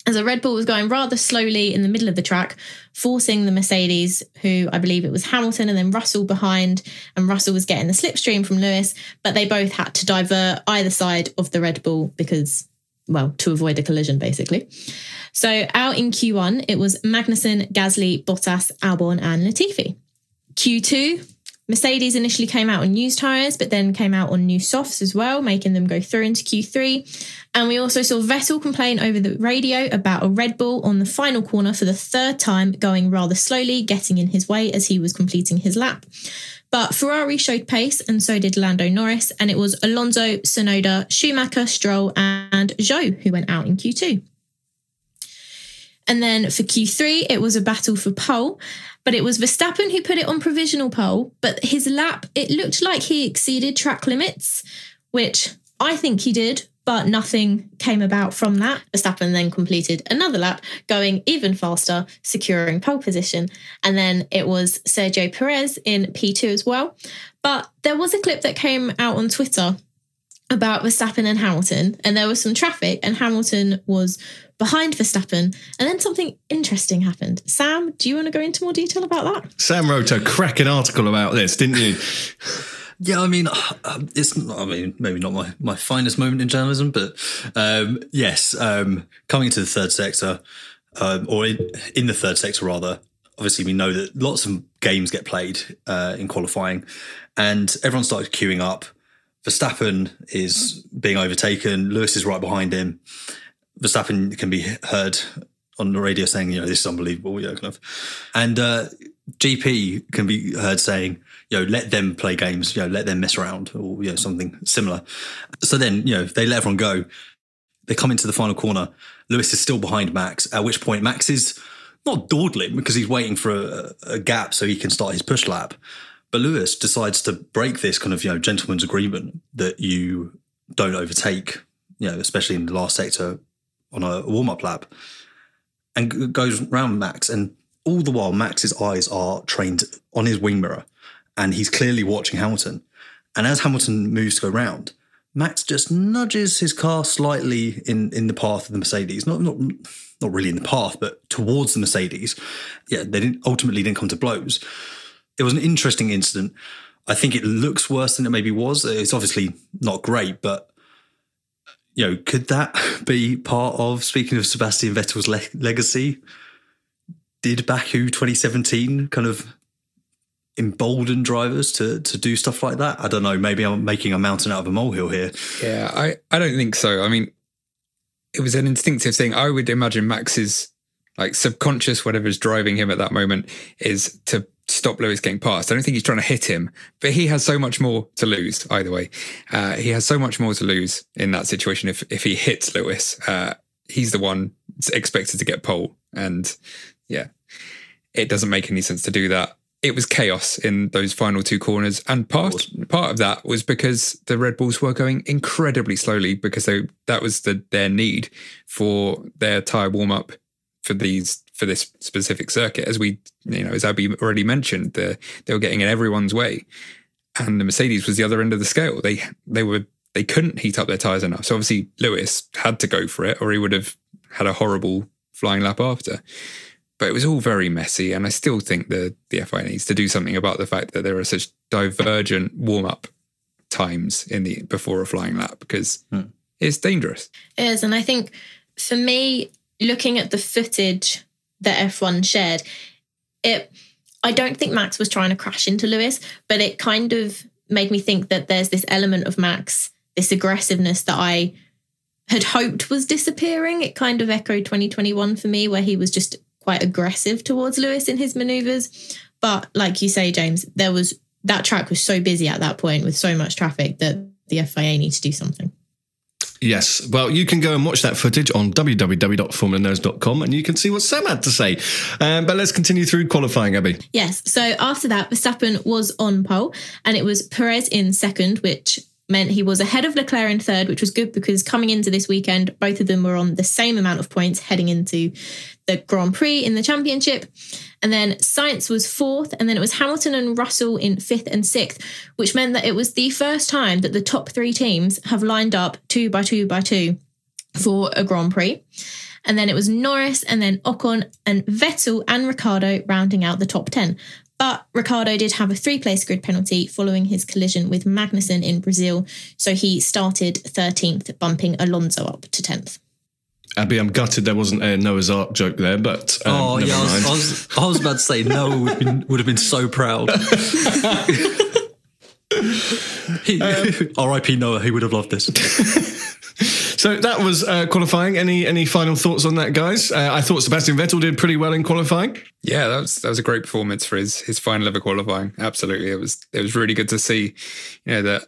As a Red Bull was going rather slowly in the middle of the track, forcing the Mercedes, who I believe it was Hamilton and then Russell behind, and Russell was getting the slipstream from Lewis, but they both had to divert either side of the Red Bull because, well, to avoid a collision, basically. So out in Q1, it was Magnussen, Gasly, Bottas, Albon, and Latifi. Q2, Mercedes initially came out on used tyres, but then came out on new softs as well, making them go through into Q3. And we also saw Vettel complain over the radio about a Red Bull on the final corner for the third time, going rather slowly, getting in his way as he was completing his lap. But Ferrari showed pace, and so did Lando Norris, and it was Alonso, Tsunoda, Schumacher, Stroll, and Zhou who went out in Q2. And then for Q3, it was a battle for pole, but it was Verstappen who put it on provisional pole. But his lap, it looked like he exceeded track limits, which I think he did. But nothing came about from that. Verstappen then completed another lap, going even faster, securing pole position. And then it was Sergio Perez in P2 as well. But there was a clip that came out on Twitter about Verstappen and Hamilton, and there was some traffic, and Hamilton was behind Verstappen. And then something interesting happened. Sam, do you want to go into more detail about that? Sam wrote a cracking article about this, didn't you? Yeah, I mean, it's I mean maybe not my, my finest moment in journalism, but um, yes, um, coming into the third sector, um, or in, in, the third sector rather. Obviously, we know that lots of games get played uh, in qualifying, and everyone started queuing up. Verstappen is being overtaken. Lewis is right behind him. Verstappen can be heard on the radio saying, "You know, this is unbelievable." Know, kind of, and uh, GP can be heard saying, you know, let them play games, you know, let them mess around or, you know, something similar. So then, you know, they let everyone go. They come into the final corner. Lewis is still behind Max, at which point Max is not dawdling because he's waiting for a, a gap so he can start his push lap. But Lewis decides to break this kind of, you know, gentleman's agreement that you don't overtake, you know, especially in the last sector on a warm up lap and goes round Max and all the while, Max's eyes are trained on his wing mirror and he's clearly watching Hamilton. And as Hamilton moves to go round, Max just nudges his car slightly in, in the path of the Mercedes. Not, not, not really in the path, but towards the Mercedes. Yeah, they didn't ultimately didn't come to blows. It was an interesting incident. I think it looks worse than it maybe was. It's obviously not great, but you know, could that be part of speaking of Sebastian Vettel's le- legacy? did Baku 2017 kind of embolden drivers to to do stuff like that? I don't know. Maybe I'm making a mountain out of a molehill here. Yeah, I, I don't think so. I mean, it was an instinctive thing. I would imagine Max's like subconscious, whatever's driving him at that moment, is to stop Lewis getting past. I don't think he's trying to hit him, but he has so much more to lose either way. Uh, he has so much more to lose in that situation. If if he hits Lewis, uh, he's the one expected to get pole, and yeah, it doesn't make any sense to do that. It was chaos in those final two corners, and part part of that was because the Red Bulls were going incredibly slowly because they, that was the, their need for their tire warm up for these for this specific circuit. As we, you know, as Abby already mentioned, the, they were getting in everyone's way, and the Mercedes was the other end of the scale. They they were they couldn't heat up their tires enough. So obviously Lewis had to go for it, or he would have had a horrible flying lap after but it was all very messy. And I still think the the FIA needs to do something about the fact that there are such divergent warm up times in the before a flying lap because hmm. it's dangerous. It is, and I think for me, looking at the footage that F1 shared, it I don't think Max was trying to crash into Lewis, but it kind of made me think that there's this element of Max, this aggressiveness that I had hoped was disappearing. It kind of echoed 2021 for me, where he was just quite aggressive towards Lewis in his maneuvers. But like you say, James, there was that track was so busy at that point with so much traffic that the FIA need to do something. Yes. Well, you can go and watch that footage on www.formulanerds.com and you can see what Sam had to say. Um, but let's continue through qualifying, Abby. Yes. So after that, Verstappen was on pole and it was Perez in second, which meant he was ahead of Leclerc in third, which was good because coming into this weekend, both of them were on the same amount of points heading into the Grand Prix in the championship. And then Sainz was fourth, and then it was Hamilton and Russell in fifth and sixth, which meant that it was the first time that the top three teams have lined up two by two by two for a Grand Prix. And then it was Norris and then Ocon and Vettel and Ricciardo rounding out the top 10. But Ricciardo did have a three place grid penalty following his collision with Magnussen in Brazil. So he started 13th, bumping Alonso up to 10th. Abby, I'm gutted there wasn't a Noah's Ark joke there, but um, oh yeah, I was, I was, I, was, about to say Noah would have been, would have been so proud. um, R.I.P. Noah, he would have loved this. so that was uh, qualifying. Any any final thoughts on that, guys? Uh, I thought Sebastian Vettel did pretty well in qualifying. Yeah, that was that was a great performance for his his final ever qualifying. Absolutely, it was it was really good to see. You know that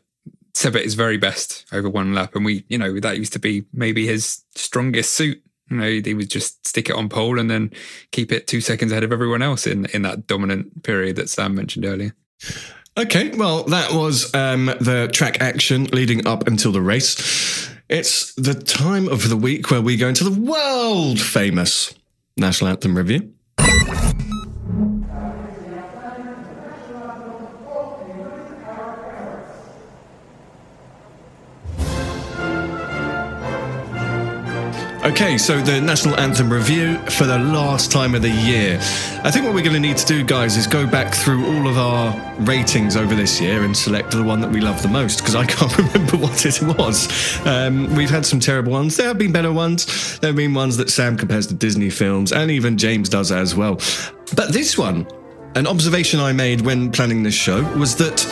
Seb is very best over one lap, and we, you know, that used to be maybe his strongest suit. You know, he would just stick it on pole and then keep it two seconds ahead of everyone else in in that dominant period that Sam mentioned earlier. Okay, well, that was um, the track action leading up until the race. It's the time of the week where we go into the world famous national anthem review. Okay, so the national anthem review for the last time of the year. I think what we're going to need to do, guys, is go back through all of our ratings over this year and select the one that we love the most because I can't remember what it was. Um, we've had some terrible ones. There have been better ones. There have been ones that Sam compares to Disney films, and even James does as well. But this one, an observation I made when planning this show was that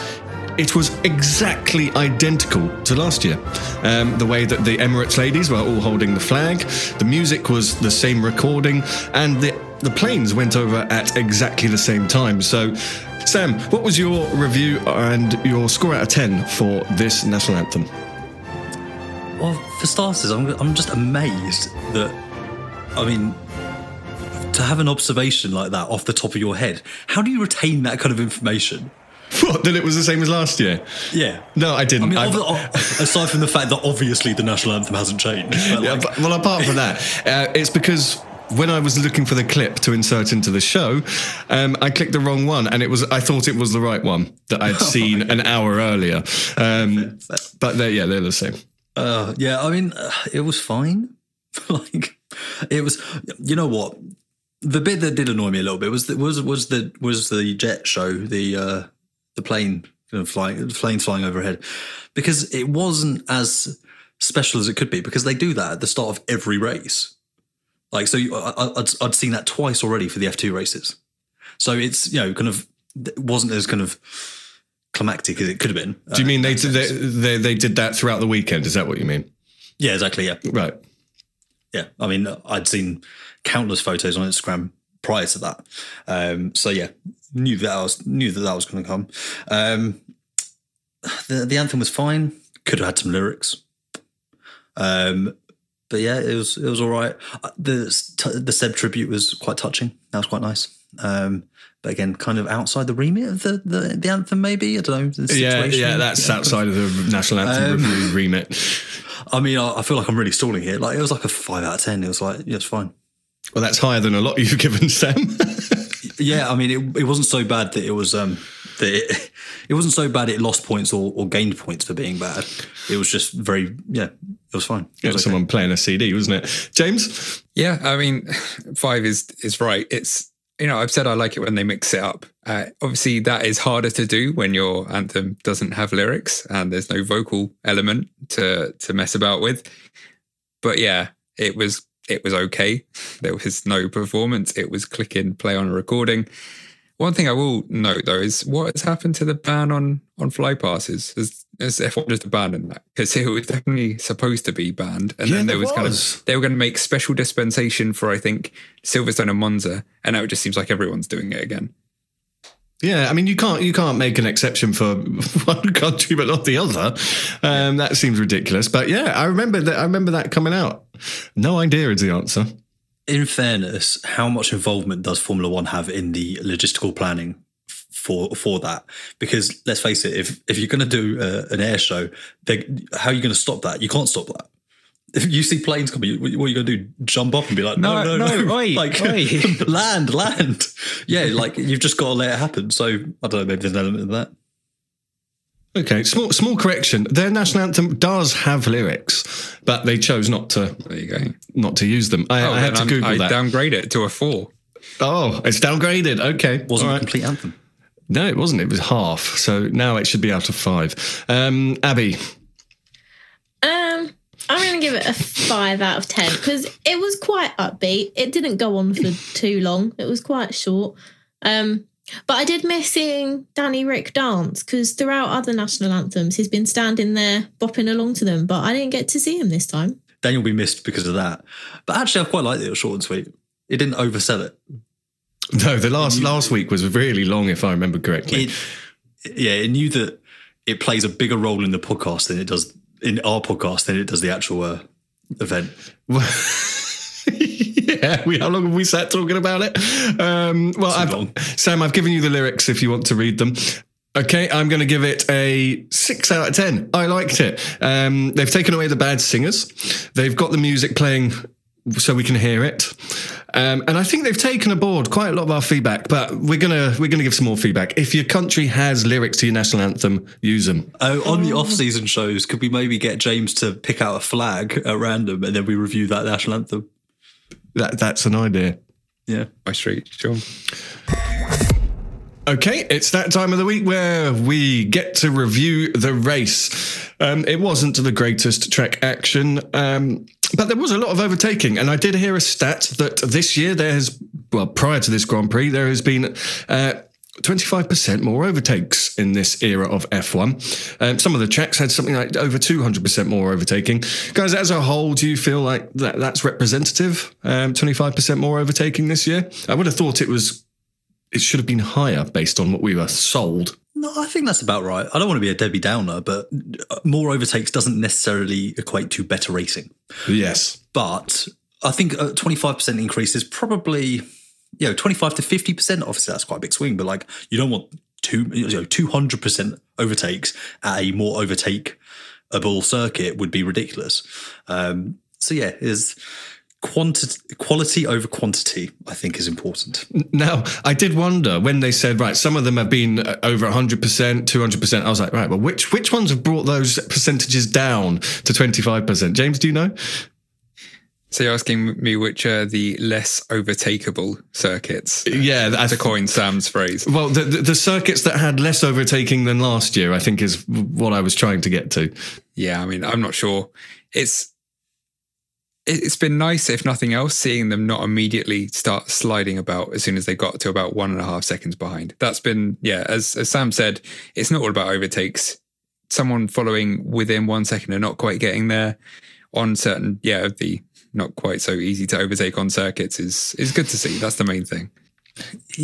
it was exactly identical to last year. Um, the way that the Emirates ladies were all holding the flag, the music was the same recording, and the, the planes went over at exactly the same time. So, Sam, what was your review and your score out of 10 for this national anthem? Well, for starters, I'm, I'm just amazed that, I mean, to have an observation like that off the top of your head, how do you retain that kind of information? What? That it was the same as last year? Yeah. No, I didn't. I mean, aside from the fact that obviously the national anthem hasn't changed. But yeah, but, well, apart from that, uh, it's because when I was looking for the clip to insert into the show, um, I clicked the wrong one, and it was I thought it was the right one that I'd seen an hour earlier. Um, but they're, yeah, they're the same. Uh, yeah, I mean, uh, it was fine. like, it was. You know what? The bit that did annoy me a little bit was the, was was the was the jet show, the uh, the plane kind of flying, the planes flying overhead, because it wasn't as special as it could be because they do that at the start of every race. Like, so you, I, I'd, I'd seen that twice already for the F2 races. So it's, you know, kind of, it wasn't as kind of climactic as it could have been. Do you mean they, they, they, they did that throughout the weekend? Is that what you mean? Yeah, exactly. Yeah. Right. Yeah. I mean, I'd seen countless photos on Instagram prior to that. Um, so yeah, knew that I was knew that that was going to come. Um, the the anthem was fine. Could have had some lyrics. Um, but yeah, it was it was all right. Uh, The the Seb tribute was quite touching. That was quite nice. Um, but again, kind of outside the remit of the, the, the anthem, maybe I don't know. Yeah, yeah, that's yeah. outside of the national anthem um, remit. I mean, I, I, feel like I'm really stalling here. Like it was like a five out of ten. It was like yeah, it's fine. Well, that's higher than a lot you've given Sam. yeah, I mean, it, it wasn't so bad that it was um that it, it wasn't so bad it lost points or, or gained points for being bad. It was just very yeah, it was fine. It was okay. someone playing a CD, wasn't it? James? Yeah, I mean, five is is right. It's you know, I've said I like it when they mix it up. Uh, obviously, that is harder to do when your anthem doesn't have lyrics and there's no vocal element to to mess about with. But yeah, it was it was okay. There was no performance. It was click in, play on a recording. One thing I will note though is what has happened to the ban on on fly passes. Has, has F1 just abandoned that? Because it was definitely supposed to be banned, and yeah, then there was, was, kind of they were going to make special dispensation for I think Silverstone and Monza, and now it just seems like everyone's doing it again. Yeah, I mean you can't you can't make an exception for one country but not the other. Um, that seems ridiculous. But yeah, I remember that. I remember that coming out. No idea is the answer. In fairness, how much involvement does Formula One have in the logistical planning for for that? Because let's face it, if if you're going to do a, an air show, how are you going to stop that? You can't stop that if you see planes coming, what are you going to do? Jump up and be like, no, no, no, no. Oi, like oi. land, land. Yeah, like you've just got to let it happen. So I don't know, maybe there's an element of that. Okay, small small correction. Their national anthem does have lyrics, but they chose not to. There you go. Not to use them. I, oh, I had to I'm, Google I that. downgrade it to a four. Oh, it's downgraded. Okay, wasn't All a complete anthem. No, it wasn't. It was half. So now it should be out of five. Um, Abby. Um, I'm going to give it a five out of ten because it was quite upbeat. It didn't go on for too long. It was quite short. Um, but I did miss seeing Danny Rick dance because throughout other national anthems, he's been standing there bopping along to them, but I didn't get to see him this time. Daniel will be missed because of that. But actually, I quite liked it. It was short and sweet. It didn't oversell it. No, the last last week was really long, if I remember correctly. It, yeah, it knew that it plays a bigger role in the podcast than it does in our podcast than it does the actual uh, event. yeah, we, how long have we sat talking about it? Um, well, I've, Sam, I've given you the lyrics if you want to read them. Okay, I'm going to give it a six out of 10. I liked it. Um, they've taken away the bad singers, they've got the music playing so we can hear it. Um, and I think they've taken aboard quite a lot of our feedback, but we're gonna we're gonna give some more feedback. If your country has lyrics to your national anthem, use them. Oh, on the off-season shows, could we maybe get James to pick out a flag at random and then we review that national anthem? That that's an idea. Yeah, my street, sure. Okay, it's that time of the week where we get to review the race. Um, it wasn't the greatest Trek action, um, but there was a lot of overtaking. And I did hear a stat that this year there has, well, prior to this Grand Prix, there has been. Uh, 25% more overtakes in this era of F1. Um, some of the tracks had something like over 200% more overtaking. Guys, as a whole, do you feel like that, that's representative? Um, 25% more overtaking this year? I would have thought it was, it should have been higher based on what we were sold. No, I think that's about right. I don't want to be a Debbie Downer, but more overtakes doesn't necessarily equate to better racing. Yes. But I think a 25% increase is probably you know, 25 to 50%, obviously that's quite a big swing, but like you don't want two, you know, 200% overtakes at a more overtakeable circuit would be ridiculous. Um, so yeah, is quantity, quality over quantity, I think is important. Now, I did wonder when they said, right, some of them have been uh, over 100%, 200%. I was like, right, well, which, which ones have brought those percentages down to 25%? James, do you know? So you're asking me which are the less overtakeable circuits? Yeah, that's a coin Sam's phrase. Well, the, the, the circuits that had less overtaking than last year, I think, is what I was trying to get to. Yeah, I mean, I'm not sure. It's it's been nice, if nothing else, seeing them not immediately start sliding about as soon as they got to about one and a half seconds behind. That's been, yeah, as, as Sam said, it's not all about overtakes. Someone following within one second and not quite getting there on certain, yeah, the not quite so easy to overtake on circuits is is good to see. That's the main thing.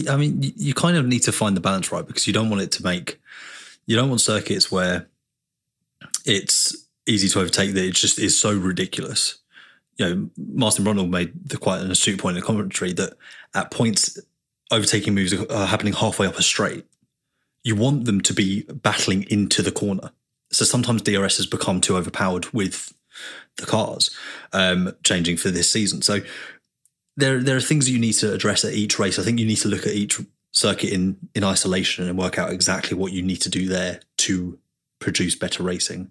I mean, you kind of need to find the balance right because you don't want it to make you don't want circuits where it's easy to overtake that it just is so ridiculous. You know, Martin Brundle made the quite an astute point in the commentary that at points overtaking moves are happening halfway up a straight. You want them to be battling into the corner. So sometimes DRS has become too overpowered with the cars um, changing for this season. So there there are things you need to address at each race. I think you need to look at each circuit in in isolation and work out exactly what you need to do there to produce better racing.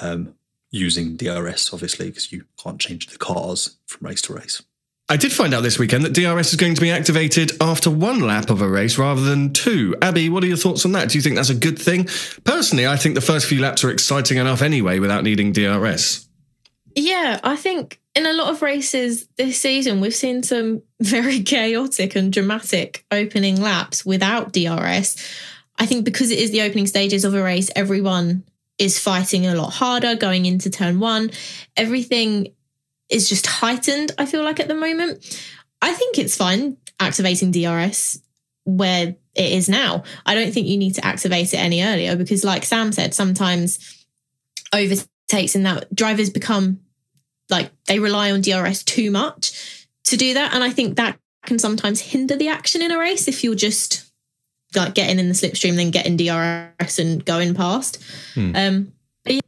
Um, using DRS, obviously, because you can't change the cars from race to race. I did find out this weekend that DRS is going to be activated after one lap of a race rather than two. Abby, what are your thoughts on that? Do you think that's a good thing? Personally, I think the first few laps are exciting enough anyway without needing DRS. Yeah, I think in a lot of races this season, we've seen some very chaotic and dramatic opening laps without DRS. I think because it is the opening stages of a race, everyone is fighting a lot harder going into turn one. Everything is just heightened, I feel like, at the moment. I think it's fine activating DRS where it is now. I don't think you need to activate it any earlier because, like Sam said, sometimes overtakes and that drivers become like they rely on DRS too much to do that. And I think that can sometimes hinder the action in a race if you're just like getting in the slipstream, then getting DRS and going past. Hmm. Um, yeah.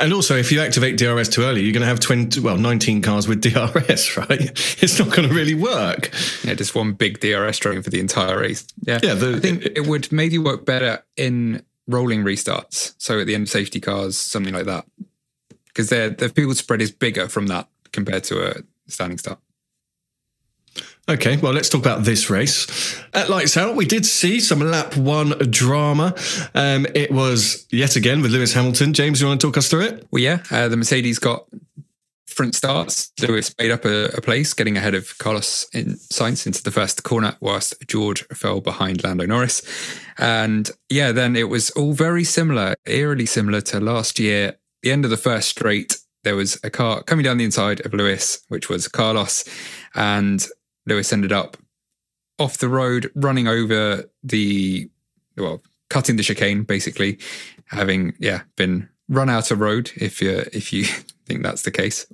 And also, if you activate DRS too early, you're going to have 20, well, 19 cars with DRS, right? It's not going to really work. Yeah, just one big DRS train for the entire race. Yeah. Yeah. The, I think it, it would maybe work better in rolling restarts. So at the end of safety cars, something like that because the field spread is bigger from that compared to a standing start. Okay, well, let's talk about this race. At Lights Out, we did see some lap one drama. Um, it was yet again with Lewis Hamilton. James, you want to talk us through it? Well, yeah, uh, the Mercedes got different starts. Lewis made up a, a, place, getting ahead of Carlos in Sainz into the first corner, whilst George fell behind Lando Norris. And yeah, then it was all very similar, eerily similar to last year the end of the first straight, there was a car coming down the inside of Lewis, which was Carlos, and Lewis ended up off the road, running over the well, cutting the chicane, basically, having yeah been run out of road. If you if you think that's the case,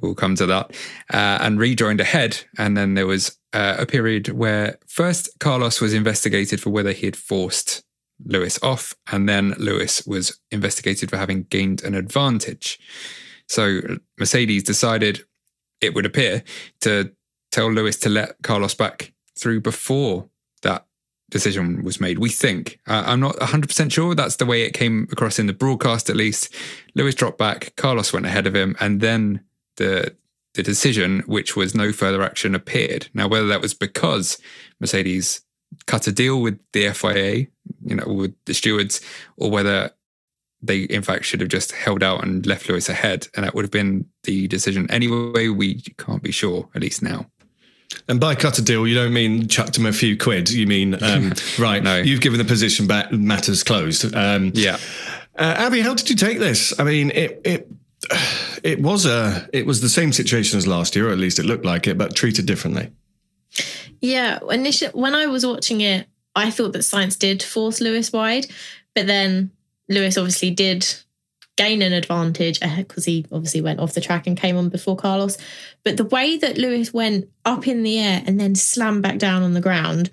we'll come to that, uh, and rejoined ahead, and then there was uh, a period where first Carlos was investigated for whether he had forced Lewis off, and then Lewis was investigated for having gained an advantage. So Mercedes decided, it would appear, to tell Lewis to let Carlos back through before that decision was made. We think. Uh, I'm not 100% sure. That's the way it came across in the broadcast, at least. Lewis dropped back, Carlos went ahead of him, and then the the decision, which was no further action, appeared. Now, whether that was because Mercedes cut a deal with the FIA, you know, with the stewards, or whether they in fact should have just held out and left Lewis ahead, and that would have been the decision anyway. We can't be sure, at least now. And by cut a deal, you don't mean chucked him a few quid. You mean um, right? No. You've given the position back. Matters closed. Um, Yeah. uh, Abby, how did you take this? I mean, it it it was a it was the same situation as last year, or at least it looked like it, but treated differently. Yeah, initially when I was watching it, I thought that Sainz did force Lewis wide, but then Lewis obviously did gain an advantage eh, because he obviously went off the track and came on before Carlos. But the way that Lewis went up in the air and then slammed back down on the ground,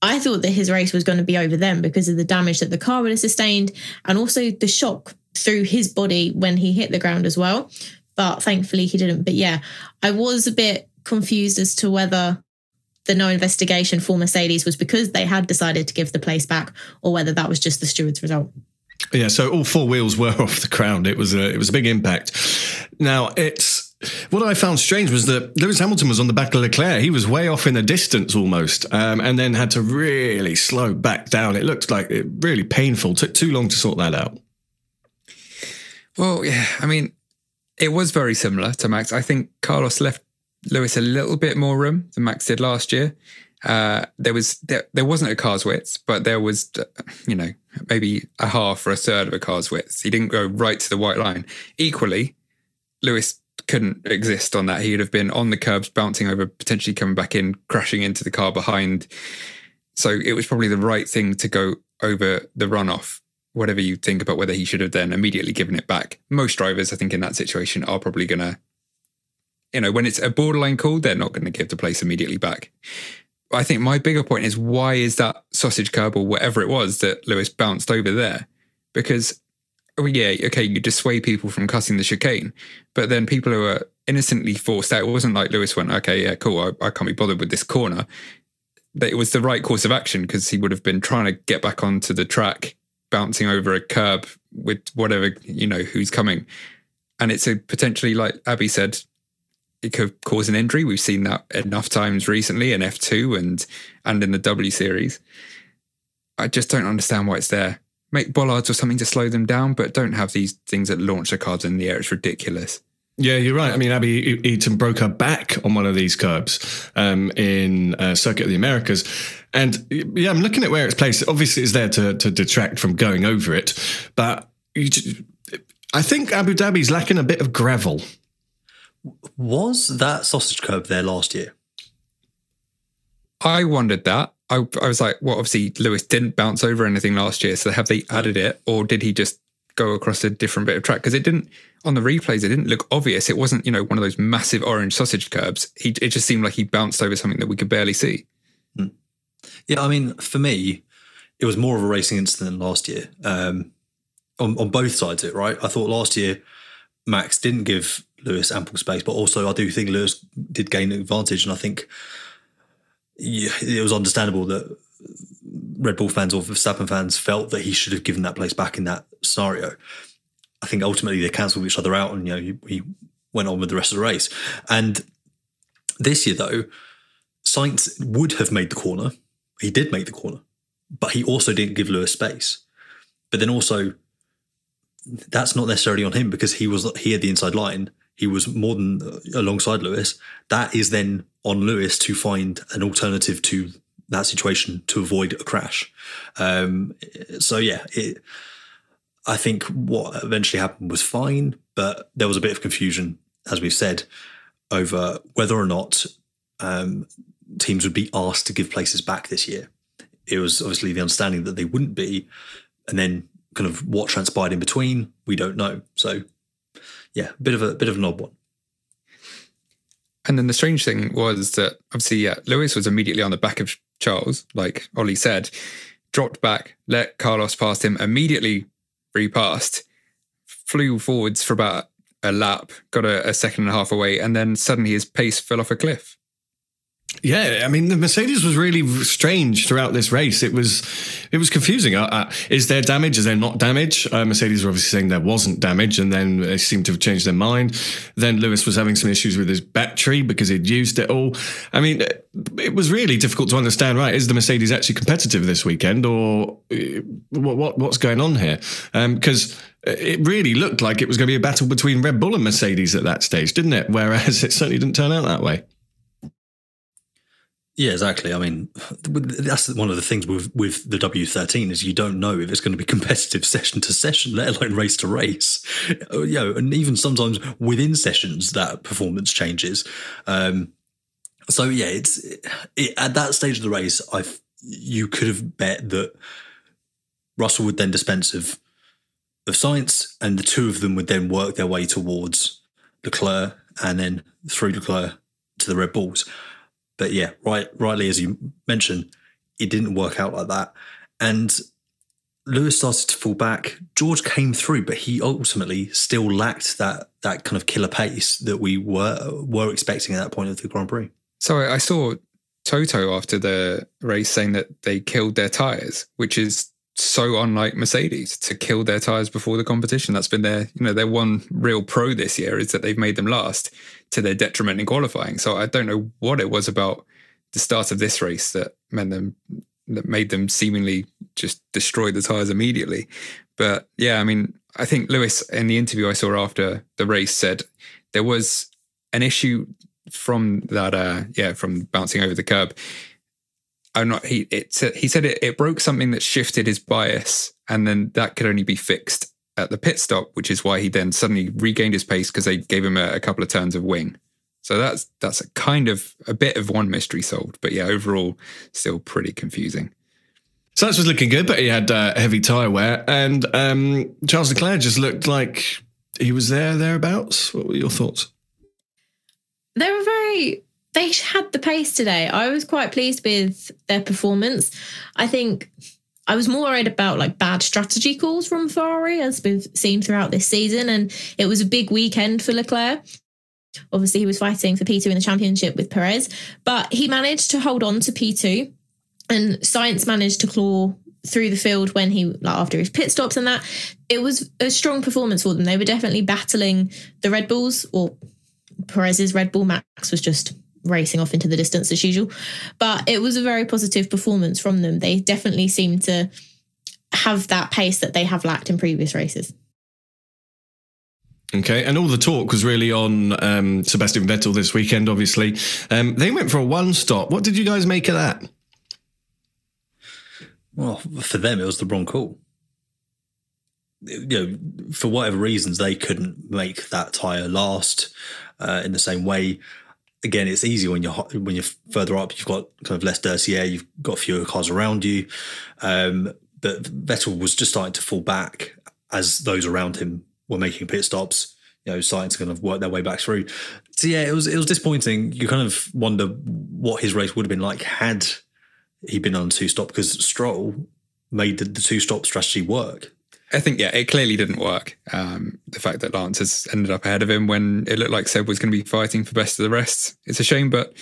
I thought that his race was going to be over then because of the damage that the car would have sustained and also the shock through his body when he hit the ground as well. But thankfully he didn't. But yeah, I was a bit confused as to whether the no investigation for Mercedes was because they had decided to give the place back or whether that was just the steward's result. Yeah, so all four wheels were off the ground. It was a it was a big impact. Now it's what I found strange was that Lewis Hamilton was on the back of Leclerc. He was way off in the distance almost, um, and then had to really slow back down. It looked like it really painful. Took too long to sort that out. Well, yeah, I mean, it was very similar to Max. I think Carlos left Lewis a little bit more room than Max did last year. Uh, there was there, there wasn't a car's width, but there was, you know, maybe a half or a third of a car's width. He didn't go right to the white line. Equally, Lewis couldn't exist on that. He'd have been on the curbs, bouncing over, potentially coming back in, crashing into the car behind. So it was probably the right thing to go over the runoff. Whatever you think about whether he should have then immediately given it back. Most drivers, I think, in that situation are probably going to, you know, when it's a borderline call, they're not going to give the place immediately back. I think my bigger point is why is that sausage curb or whatever it was that Lewis bounced over there? Because, oh yeah, okay, you dissuade people from cutting the chicane, but then people who are innocently forced out, it wasn't like Lewis went, okay, yeah, cool, I, I can't be bothered with this corner. That it was the right course of action because he would have been trying to get back onto the track, bouncing over a curb with whatever, you know, who's coming. And it's a potentially, like Abby said, it could cause an injury. We've seen that enough times recently in F2 and and in the W series. I just don't understand why it's there. Make bollards or something to slow them down, but don't have these things that launch the cars in the air. It's ridiculous. Yeah, you're right. I mean, Abbie Eaton broke her back on one of these curbs um, in uh, Circuit of the Americas. And yeah, I'm looking at where it's placed. Obviously, it's there to, to detract from going over it. But you, I think Abu Dhabi's lacking a bit of gravel. Was that sausage curb there last year? I wondered that. I, I was like, well, obviously Lewis didn't bounce over anything last year, so have they added it, or did he just go across a different bit of track? Because it didn't on the replays, it didn't look obvious. It wasn't, you know, one of those massive orange sausage curbs. He it just seemed like he bounced over something that we could barely see. Yeah, I mean, for me, it was more of a racing incident than last year. Um, on, on both sides of it, right? I thought last year Max didn't give Lewis ample space, but also I do think Lewis did gain an advantage, and I think it was understandable that Red Bull fans or Verstappen fans felt that he should have given that place back in that scenario. I think ultimately they cancelled each other out, and you know he, he went on with the rest of the race. And this year, though, Sainz would have made the corner. He did make the corner, but he also didn't give Lewis space. But then also, that's not necessarily on him because he was he had the inside line. He was more than alongside Lewis. That is then on Lewis to find an alternative to that situation to avoid a crash. Um, so yeah, it, I think what eventually happened was fine, but there was a bit of confusion, as we've said, over whether or not um, teams would be asked to give places back this year. It was obviously the understanding that they wouldn't be, and then kind of what transpired in between, we don't know. So, yeah, bit of a bit of an odd one. And then the strange thing was that obviously, yeah, Lewis was immediately on the back of Charles, like Ollie said. dropped back, let Carlos past him, immediately repassed, flew forwards for about a lap, got a, a second and a half away, and then suddenly his pace fell off a cliff. Yeah, I mean the Mercedes was really strange throughout this race. It was, it was confusing. Uh, uh, is there damage? Is there not damage? Uh, Mercedes were obviously saying there wasn't damage, and then they seemed to have changed their mind. Then Lewis was having some issues with his battery because he'd used it all. I mean, it was really difficult to understand. Right, is the Mercedes actually competitive this weekend, or uh, what, what what's going on here? Because um, it really looked like it was going to be a battle between Red Bull and Mercedes at that stage, didn't it? Whereas it certainly didn't turn out that way. Yeah, exactly. I mean, that's one of the things with with the W13 is you don't know if it's going to be competitive session to session, let alone race to race. Uh, you know, and even sometimes within sessions, that performance changes. Um, so yeah, it's it, at that stage of the race, I you could have bet that Russell would then dispense of of Sainz, and the two of them would then work their way towards Leclerc, and then through Leclerc to the Red Bulls. But yeah, right, rightly as you mentioned, it didn't work out like that. And Lewis started to fall back. George came through, but he ultimately still lacked that that kind of killer pace that we were were expecting at that point of the Grand Prix. So I saw Toto after the race saying that they killed their tires, which is so unlike Mercedes to kill their tires before the competition. That's been their, you know, their one real pro this year is that they've made them last to their detriment in qualifying. So I don't know what it was about the start of this race that meant them that made them seemingly just destroy the tires immediately. But yeah, I mean, I think Lewis in the interview I saw after the race said there was an issue from that uh yeah, from bouncing over the curb I'm not. He it he said it, it broke something that shifted his bias, and then that could only be fixed at the pit stop, which is why he then suddenly regained his pace because they gave him a, a, couple of turns of wing. So that's that's a kind of a bit of one mystery solved, but yeah, overall still pretty confusing. Sainz was looking good, but he had uh, heavy tyre wear, and um, Charles Leclerc just looked like he was there thereabouts. What were your thoughts? They were very they had the pace today. I was quite pleased with their performance. I think I was more worried about like bad strategy calls from Ferrari, as we've seen throughout this season. And it was a big weekend for Leclerc. Obviously, he was fighting for P2 in the championship with Perez, but he managed to hold on to P2. And Sainz managed to claw through the field when he like after his pit stops and that it was a strong performance for them they were definitely battling the red bulls or perez's red bull max was just racing off into the distance as usual. But it was a very positive performance from them. They definitely seem to have that pace that they have lacked in previous races. Okay, and all the talk was really on um, Sebastian Vettel this weekend. Obviously, um, they went for a one stop. What did you guys make of that? Well, for them, it was the wrong call. You know, for whatever reasons, they couldn't make that tire last uh, in the same way again, it's easy when you're when you're further up. You've got kind of less dirty air. You've got fewer cars around you. Um, but Vettel was just starting to fall back as those around him were making pit stops. You know, starting to kind of work their way back through. So yeah, it was it was disappointing. You kind of wonder what his race would have been like had he been on two stop because Stroll made the, the two stop strategy work. I think yeah, it clearly didn't work. Um, the fact that Lance has ended up ahead of him when it looked like Seb was going to be fighting for best of the rest, it's a shame. But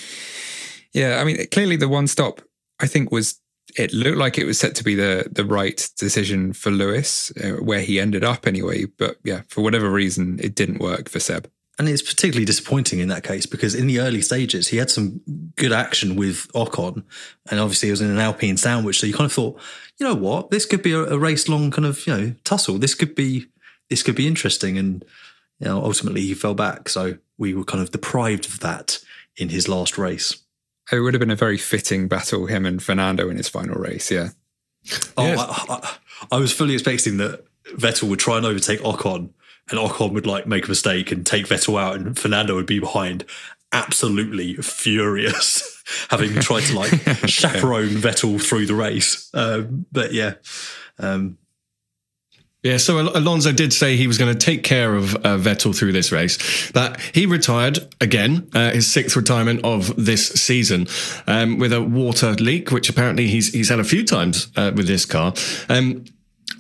yeah, I mean, clearly the one stop I think was it looked like it was set to be the the right decision for Lewis, uh, where he ended up anyway. But yeah, for whatever reason, it didn't work for Seb. And it's particularly disappointing in that case because in the early stages, he had some good action with Ocon. And obviously, it was in an Alpine sandwich. So you kind of thought, you know what, this could be a, a race long kind of, you know, tussle. This could be, this could be interesting. And, you know, ultimately he fell back. So we were kind of deprived of that in his last race. Oh, it would have been a very fitting battle, him and Fernando in his final race. Yeah. Oh, yes. I, I, I was fully expecting that Vettel would try and overtake Ocon and Ocon would like make a mistake and take Vettel out, and Fernando would be behind, absolutely furious, having tried to like chaperone Vettel through the race. Um, but yeah, um, Yeah, so Al- Alonso did say he was going to take care of uh, Vettel through this race, but he retired again, uh, his sixth retirement of this season, um, with a water leak, which apparently he's he's had a few times uh, with this car. Um,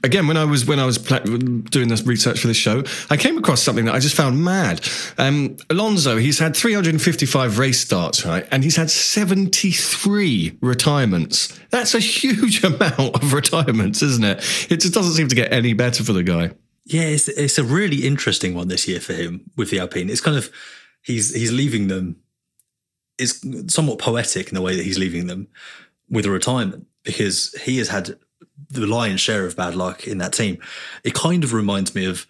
again, when I was when I was pla- doing this research for this show, I came across something that I just found mad. Um, Alonso, he's had 355 race starts, right, and he's had 73 retirements. That's a huge amount of retirements, isn't it? It just doesn't seem to get any better for the guy. Yeah, it's it's a really interesting one this year for him with the Alpine. It's kind of he's he's leaving them. It's somewhat poetic in the way that he's leaving them with a retirement because he has had the lion's share of bad luck in that team. It kind of reminds me of.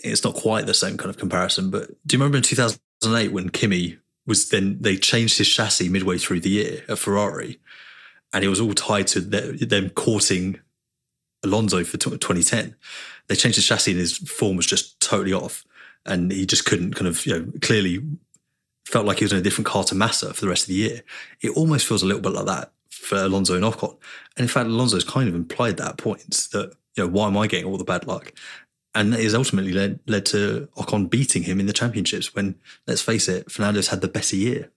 It's not quite the same kind of comparison, but do you remember in 2008 when Kimi was then they changed his chassis midway through the year at Ferrari, and it was all tied to them courting Alonso for 2010. They changed his chassis and his form was just totally off, and he just couldn't kind of you know clearly felt like he was in a different car to Massa for the rest of the year. It almost feels a little bit like that for Alonso and Ocon. And in fact, Alonso's kind of implied that point that, you know, why am I getting all the bad luck? And that has ultimately led, led to Ocon beating him in the championships when, let's face it, Fernando's had the better year.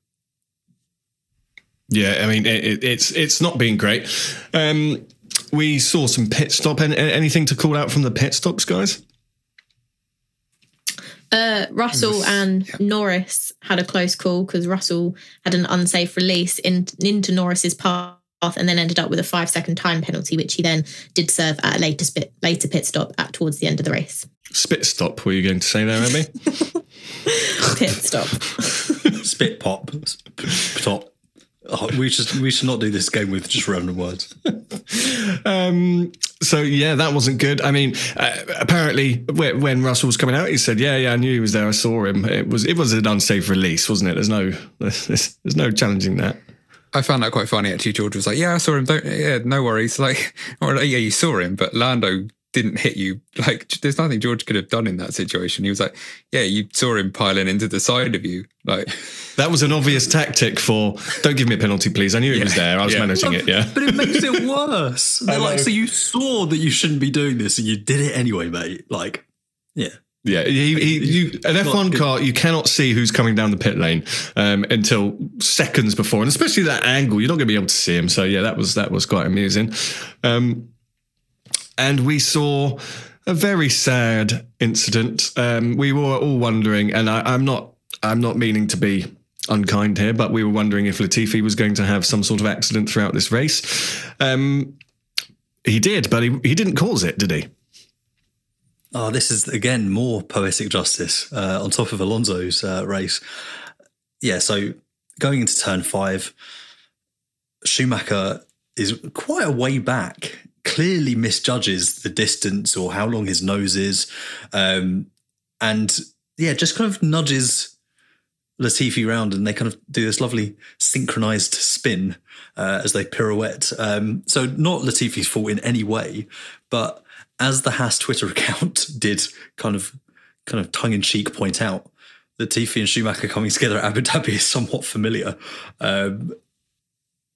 Yeah, I mean, it, it's it's not been great. Um, we saw some pit stop. Anything to call out from the pit stops, guys? Uh, Russell and Norris had a close call because Russell had an unsafe release in, into Norris's path and then ended up with a five second time penalty, which he then did serve at a later, spit, later pit stop at towards the end of the race. Spit stop, were you going to say there, Abby? pit stop. Spit pop. Stop. Oh, we should we should not do this game with just random words. um, so yeah, that wasn't good. I mean, uh, apparently when Russell was coming out, he said, "Yeah, yeah, I knew he was there. I saw him. It was it was an unsafe release, wasn't it? There's no there's, there's no challenging that." I found that quite funny actually. George was like, "Yeah, I saw him. Don't, yeah, no worries." Like, or like, yeah, you saw him, but Lando didn't hit you. Like, there's nothing George could have done in that situation. He was like, "Yeah, you saw him piling into the side of you." Like, that was an obvious tactic for, "Don't give me a penalty, please." I knew it yeah, was there. I was yeah. managing it. Yeah, but it makes it worse. They're like, so you saw that you shouldn't be doing this, and you did it anyway, mate. Like, yeah. Yeah, he, he, you, an F1 car, you cannot see who's coming down the pit lane um, until seconds before, and especially that angle, you're not going to be able to see him. So yeah, that was that was quite amusing. Um, and we saw a very sad incident. Um, we were all wondering, and I, I'm not I'm not meaning to be unkind here, but we were wondering if Latifi was going to have some sort of accident throughout this race. Um, he did, but he, he didn't cause it, did he? Oh, this is again more poetic justice uh, on top of Alonso's uh, race. Yeah, so going into turn five, Schumacher is quite a way back. Clearly misjudges the distance or how long his nose is, um, and yeah, just kind of nudges Latifi round, and they kind of do this lovely synchronized spin uh, as they pirouette. Um, so not Latifi's fault in any way, but as the Haas Twitter account did kind of kind of tongue in cheek point out, that Tiffy and Schumacher coming together at Abu Dhabi is somewhat familiar. Um,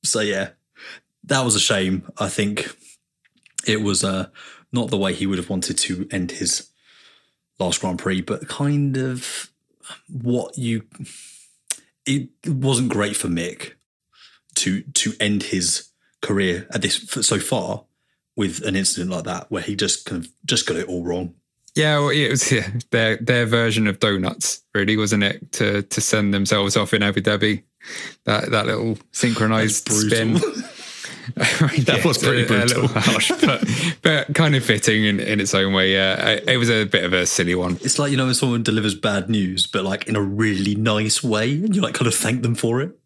so yeah, that was a shame. I think it was uh, not the way he would have wanted to end his last Grand Prix, but kind of what you. It wasn't great for Mick to to end his career at this so far with an incident like that where he just kind of just got it all wrong. Yeah, well, it was yeah, their their version of donuts, really, wasn't it? To to send themselves off in Abu Dhabi, that that little synchronized spin. that yeah, was pretty a, brutal. A little harsh, but, but kind of fitting in, in its own way. Yeah, it, it was a bit of a silly one. It's like you know when someone delivers bad news, but like in a really nice way, and you like kind of thank them for it.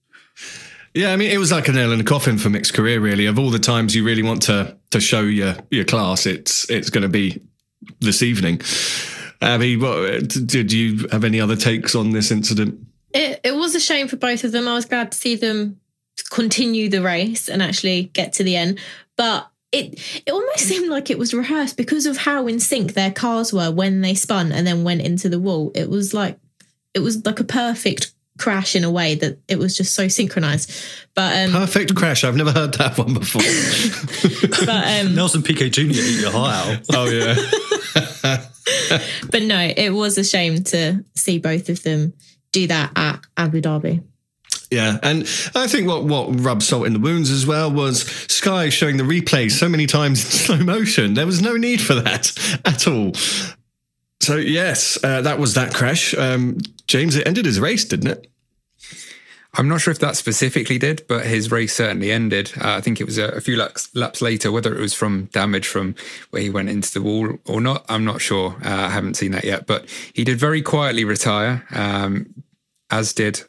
Yeah, I mean, it was like a nail in the coffin for Mick's career. Really, of all the times you really want to to show your your class, it's it's going to be this evening. Abby, what, did you have any other takes on this incident? It it was a shame for both of them. I was glad to see them continue the race and actually get to the end, but it it almost seemed like it was rehearsed because of how in sync their cars were when they spun and then went into the wall. It was like it was like a perfect crash in a way that it was just so synchronized. But um, Perfect crash. I've never heard that one before. but um, Nelson Piquet Jr. eat your heart out. oh yeah. but no, it was a shame to see both of them do that at Abu Dhabi. Yeah, and I think what what rubbed salt in the wounds as well was Sky showing the replay so many times in slow motion. There was no need for that at all. So yes, uh, that was that crash. Um, James, it ended his race, didn't it? I'm not sure if that specifically did, but his race certainly ended. Uh, I think it was a, a few laps, laps, later, whether it was from damage from where he went into the wall or not. I'm not sure. Uh, I haven't seen that yet, but he did very quietly retire, um, as did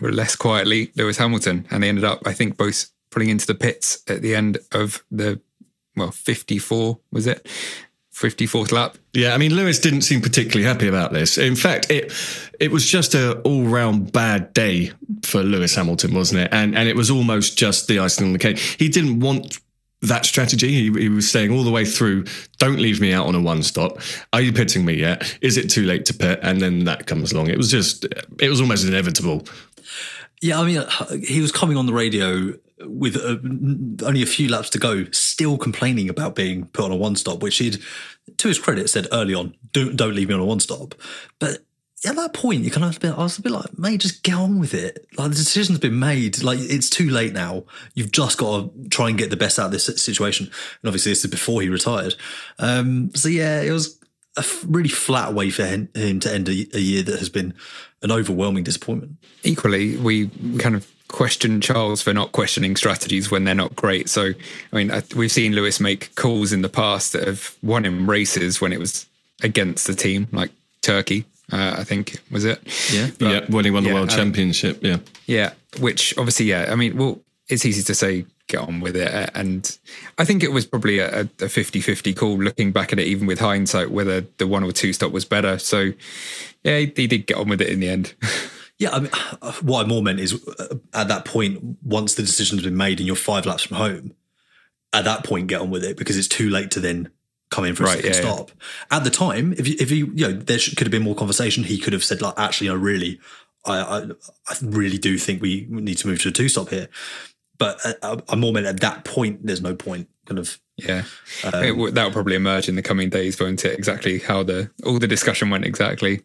less quietly Lewis Hamilton, and they ended up, I think, both pulling into the pits at the end of the well 54 was it 54th lap. Yeah, I mean Lewis didn't seem particularly happy about this. In fact, it it was just a all round bad day for Lewis Hamilton, wasn't it? And and it was almost just the icing on the cake. He didn't want that strategy. He, he was saying all the way through, "Don't leave me out on a one stop. Are you pitting me yet? Is it too late to pit?" And then that comes along. It was just, it was almost inevitable. Yeah, I mean, he was coming on the radio with uh, only a few laps to go, still complaining about being put on a one stop, which he'd, to his credit, said early on, "Don't don't leave me on a one stop." But at that point, you kind of bit, I was a bit like, mate, just get on with it. Like the decision's been made. Like it's too late now. You've just got to try and get the best out of this situation. And obviously, this is before he retired. Um, so yeah, it was a really flat way for him to end a, a year that has been an overwhelming disappointment. Equally, we kind of question Charles for not questioning strategies when they're not great. So, I mean, we've seen Lewis make calls in the past that have won him races when it was against the team, like Turkey. Uh, I think was it? Yeah, but, yeah. When he won the yeah, world um, championship, yeah, yeah. Which obviously, yeah. I mean, well, it's easy to say get on with it, and I think it was probably a, a 50-50 call. Looking back at it, even with hindsight, whether the one or two stop was better. So, yeah, he, he did get on with it in the end. Yeah, I mean, what I more meant is uh, at that point, once the decision's been made and you're five laps from home, at that point, get on with it because it's too late to then come in for a right, second yeah, stop. Yeah. At the time, if you, if you, you know, there could have been more conversation. He could have said, like, actually, I really, I, I, I really do think we need to move to a two stop here. But I, more meant at that point, there's no point kind of yeah um, that will probably emerge in the coming days won't it exactly how the all the discussion went exactly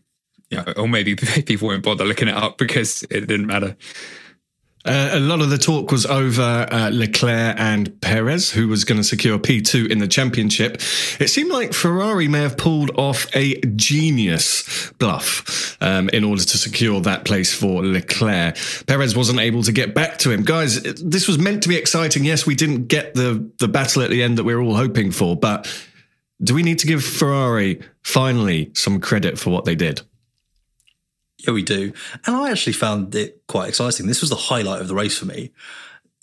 yeah. Or maybe people won't bother looking it up because it didn't matter. Uh, a lot of the talk was over uh, Leclerc and Perez, who was going to secure P2 in the championship. It seemed like Ferrari may have pulled off a genius bluff um, in order to secure that place for Leclerc. Perez wasn't able to get back to him. Guys, this was meant to be exciting. Yes, we didn't get the, the battle at the end that we were all hoping for, but do we need to give Ferrari finally some credit for what they did? Yeah, we do. And I actually found it quite exciting. This was the highlight of the race for me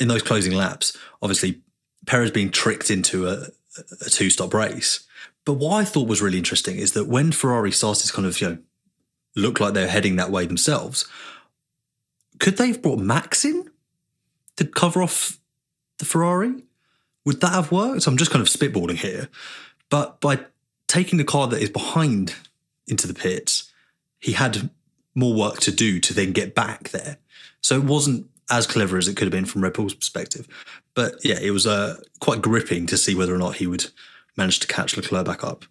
in those closing laps. Obviously, Perez being tricked into a, a two stop race. But what I thought was really interesting is that when Ferrari started to kind of, you know, look like they're heading that way themselves, could they have brought Max in to cover off the Ferrari? Would that have worked? I'm just kind of spitballing here. But by taking the car that is behind into the pits, he had more work to do to then get back there. So it wasn't as clever as it could have been from Red Bull's perspective. But yeah, it was uh, quite gripping to see whether or not he would manage to catch Leclerc back up.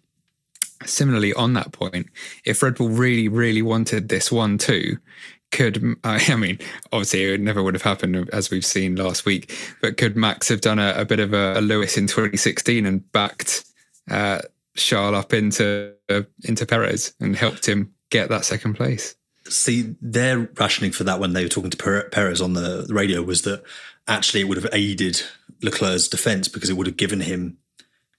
Similarly, on that point, if Red Bull really, really wanted this one too, could I mean, obviously it never would have happened as we've seen last week, but could Max have done a, a bit of a, a, Lewis in 2016 and backed uh, Charles up into uh, into Perez and helped him get that second place? See their rationing for that when they were talking to Perez on the radio was that actually it would have aided Leclerc's defense because it would have given him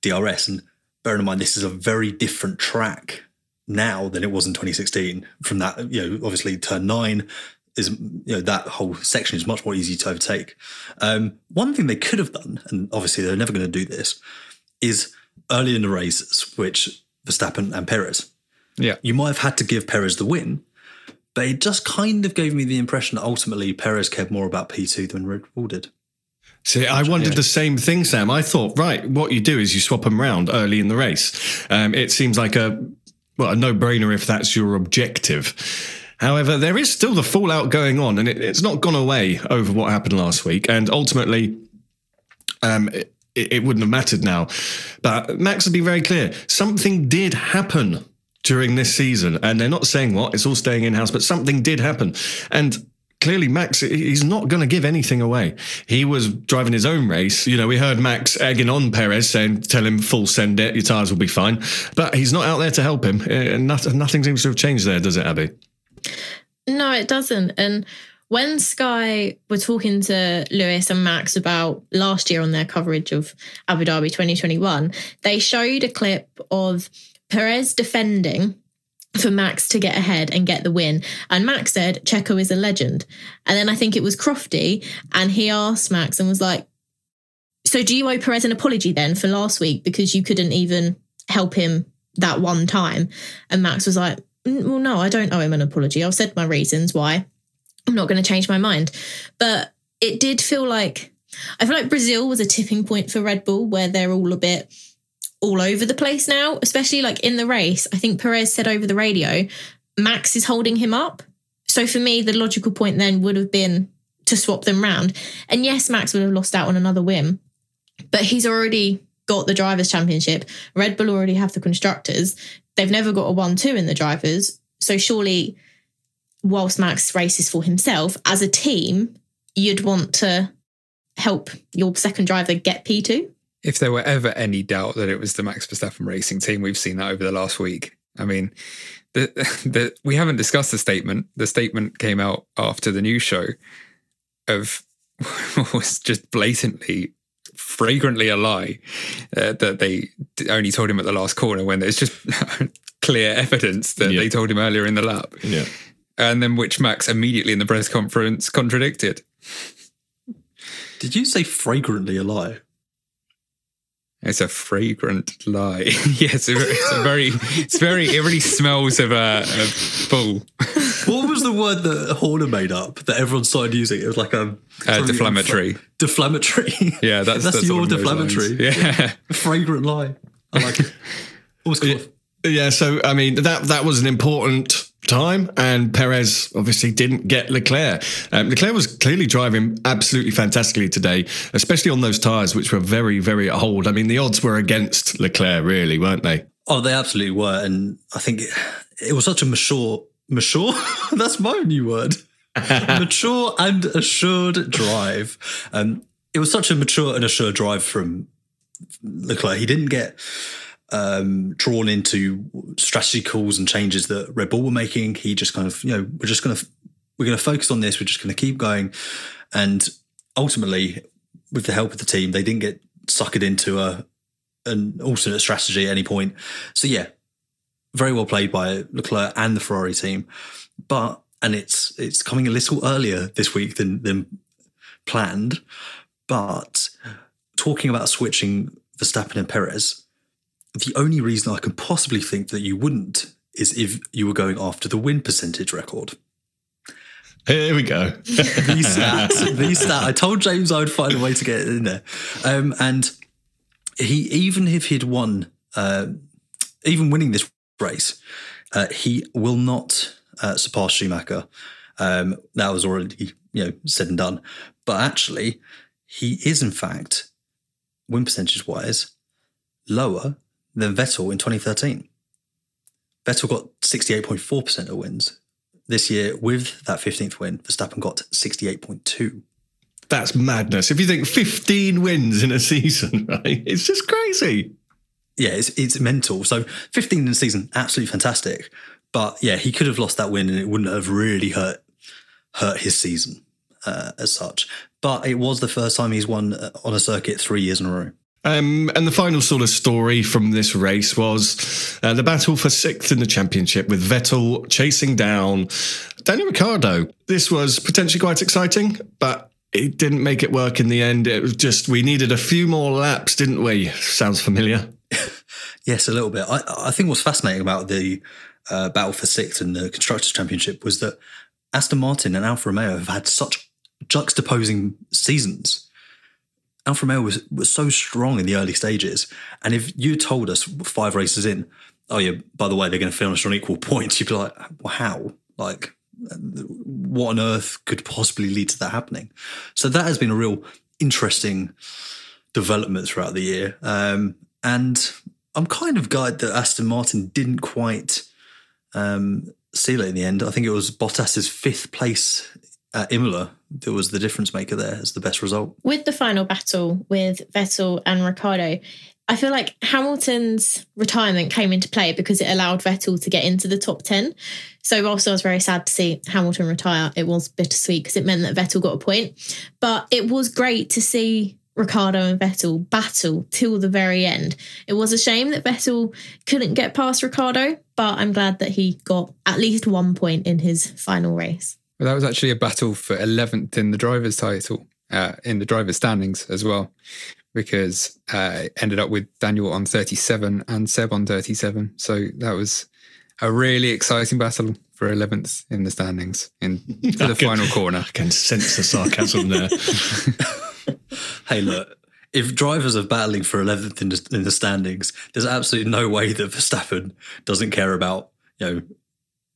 DRS. And bearing in mind, this is a very different track now than it was in 2016. From that, you know, obviously turn nine is, you know, that whole section is much more easy to overtake. Um, one thing they could have done, and obviously they're never going to do this, is early in the race switch Verstappen and Perez. Yeah. You might have had to give Perez the win but it just kind of gave me the impression that ultimately Perez cared more about P2 than Red Bull did. See, I wondered the same thing, Sam. I thought, right, what you do is you swap them around early in the race. Um, it seems like a well a no brainer if that's your objective. However, there is still the fallout going on, and it, it's not gone away over what happened last week. And ultimately, um, it, it wouldn't have mattered now. But Max has been very clear something did happen during this season. And they're not saying what, it's all staying in house, but something did happen. And clearly Max he's not going to give anything away. He was driving his own race. You know, we heard Max egging on Perez saying, "Tell him full send it, your tires will be fine." But he's not out there to help him. Eh, and nothing, nothing seems to have changed there, does it, Abby? No, it doesn't. And when Sky were talking to Lewis and Max about last year on their coverage of Abu Dhabi 2021, they showed a clip of Perez defending for Max to get ahead and get the win. And Max said, Checo is a legend. And then I think it was Crofty, and he asked Max and was like, So do you owe Perez an apology then for last week because you couldn't even help him that one time? And Max was like, "Mm, Well, no, I don't owe him an apology. I've said my reasons why. I'm not going to change my mind. But it did feel like, I feel like Brazil was a tipping point for Red Bull where they're all a bit all over the place now, especially like in the race. I think Perez said over the radio, Max is holding him up. So for me, the logical point then would have been to swap them round. And yes, Max would have lost out on another win, but he's already got the drivers' championship. Red Bull already have the constructors. They've never got a 1 2 in the drivers. So surely, whilst Max races for himself, as a team, you'd want to help your second driver get P2 if there were ever any doubt that it was the Max Verstappen racing team, we've seen that over the last week. I mean, the, the, we haven't discussed the statement. The statement came out after the news show of was just blatantly, fragrantly a lie uh, that they only told him at the last corner when there's just clear evidence that Yeah. they told him earlier in the lap. Yeah. And then which Max immediately in the press conference contradicted. Did you say fragrantly a lie? It's a fragrant lie. yes, it's a very, it's very, it really smells of a, a bull. What was the word that Horner made up that everyone started using? It was like a Uh, deflammatory. deflammatory. Yeah, that's that's, that's your along those lines. deflammatory. Yeah. fragrant lie. I like it. Always cool. Yeah, so I mean that that was an important time, and Perez obviously didn't get Leclerc. Um, Leclerc was clearly driving absolutely fantastically today, especially on those tyres, which were very, very old. I mean, the odds were against Leclerc, really, weren't they? Oh, they absolutely were, and I think it, it was such a mature, mature. that's my new word. mature and assured drive. Um, it was such a mature and assured drive from Leclerc. He didn't get um, drawn into strategy calls and changes that Red Bull were making. He just kind of, you know, we're just going to we're going to focus on this. We're just going to keep going, and ultimately, with the help of the team, they didn't get suckered into a an alternate strategy at any point. So yeah, very well played by Leclerc and the Ferrari team. But and it's it's coming a little earlier this week than than planned. But talking about switching Verstappen and Perez, the only reason I can possibly think that you wouldn't is if you were going after the win percentage record. Here we go. the stats, the stat. I told James I would find a way to get it in there. Um, and he, even if he'd won, uh, even winning this race, uh, he will not uh, surpass Schumacher. Um, that was already, you know, said and done. But actually, he is in fact, win percentage wise, lower than Vettel in 2013. Vettel got 68.4% of wins. This year, with that 15th win, Verstappen got 68.2. That's madness. If you think 15 wins in a season, right? It's just crazy. Yeah, it's, it's mental. So 15 in a season, absolutely fantastic. But yeah, he could have lost that win and it wouldn't have really hurt hurt his season uh, as such. But it was the first time he's won uh, on a circuit three years in a row. Um, and the final sort of story from this race was uh, the battle for sixth in the championship with Vettel chasing down Daniel Ricciardo. This was potentially quite exciting, but it didn't make it work in the end. It was just, we needed a few more laps, didn't we? Sounds familiar. Yes, a little bit. I, I think what's fascinating about the uh, battle for sixth in the Constructors' Championship was that Aston Martin and Alfa Romeo have had such juxtaposing seasons. Alfa Romeo was, was so strong in the early stages. And if you told us five races in, oh, yeah, by the way, they're going to finish on equal points, you'd be like, well, how? Like, what on earth could possibly lead to that happening? So that has been a real interesting development throughout the year. Um, and I'm kind of glad that Aston Martin didn't quite um, seal it in the end. I think it was Bottas's fifth place at Imola that was the difference maker there as the best result. With the final battle with Vettel and Ricciardo, I feel like Hamilton's retirement came into play because it allowed Vettel to get into the top 10. So, whilst I was very sad to see Hamilton retire, it was bittersweet because it meant that Vettel got a point. But it was great to see Ricciardo and Vettel battle till the very end. It was a shame that Vettel couldn't get past Ricciardo, but I'm glad that he got at least one point in his final race. Well, that was actually a battle for 11th in the driver's title, uh, in the driver's standings as well, because uh, it ended up with Daniel on 37 and Seb on 37. So that was a really exciting battle for 11th in the standings in for the can, final corner. I can sense the sarcasm there. hey, look, if drivers are battling for 11th in the, in the standings, there's absolutely no way that Verstappen doesn't care about, you know,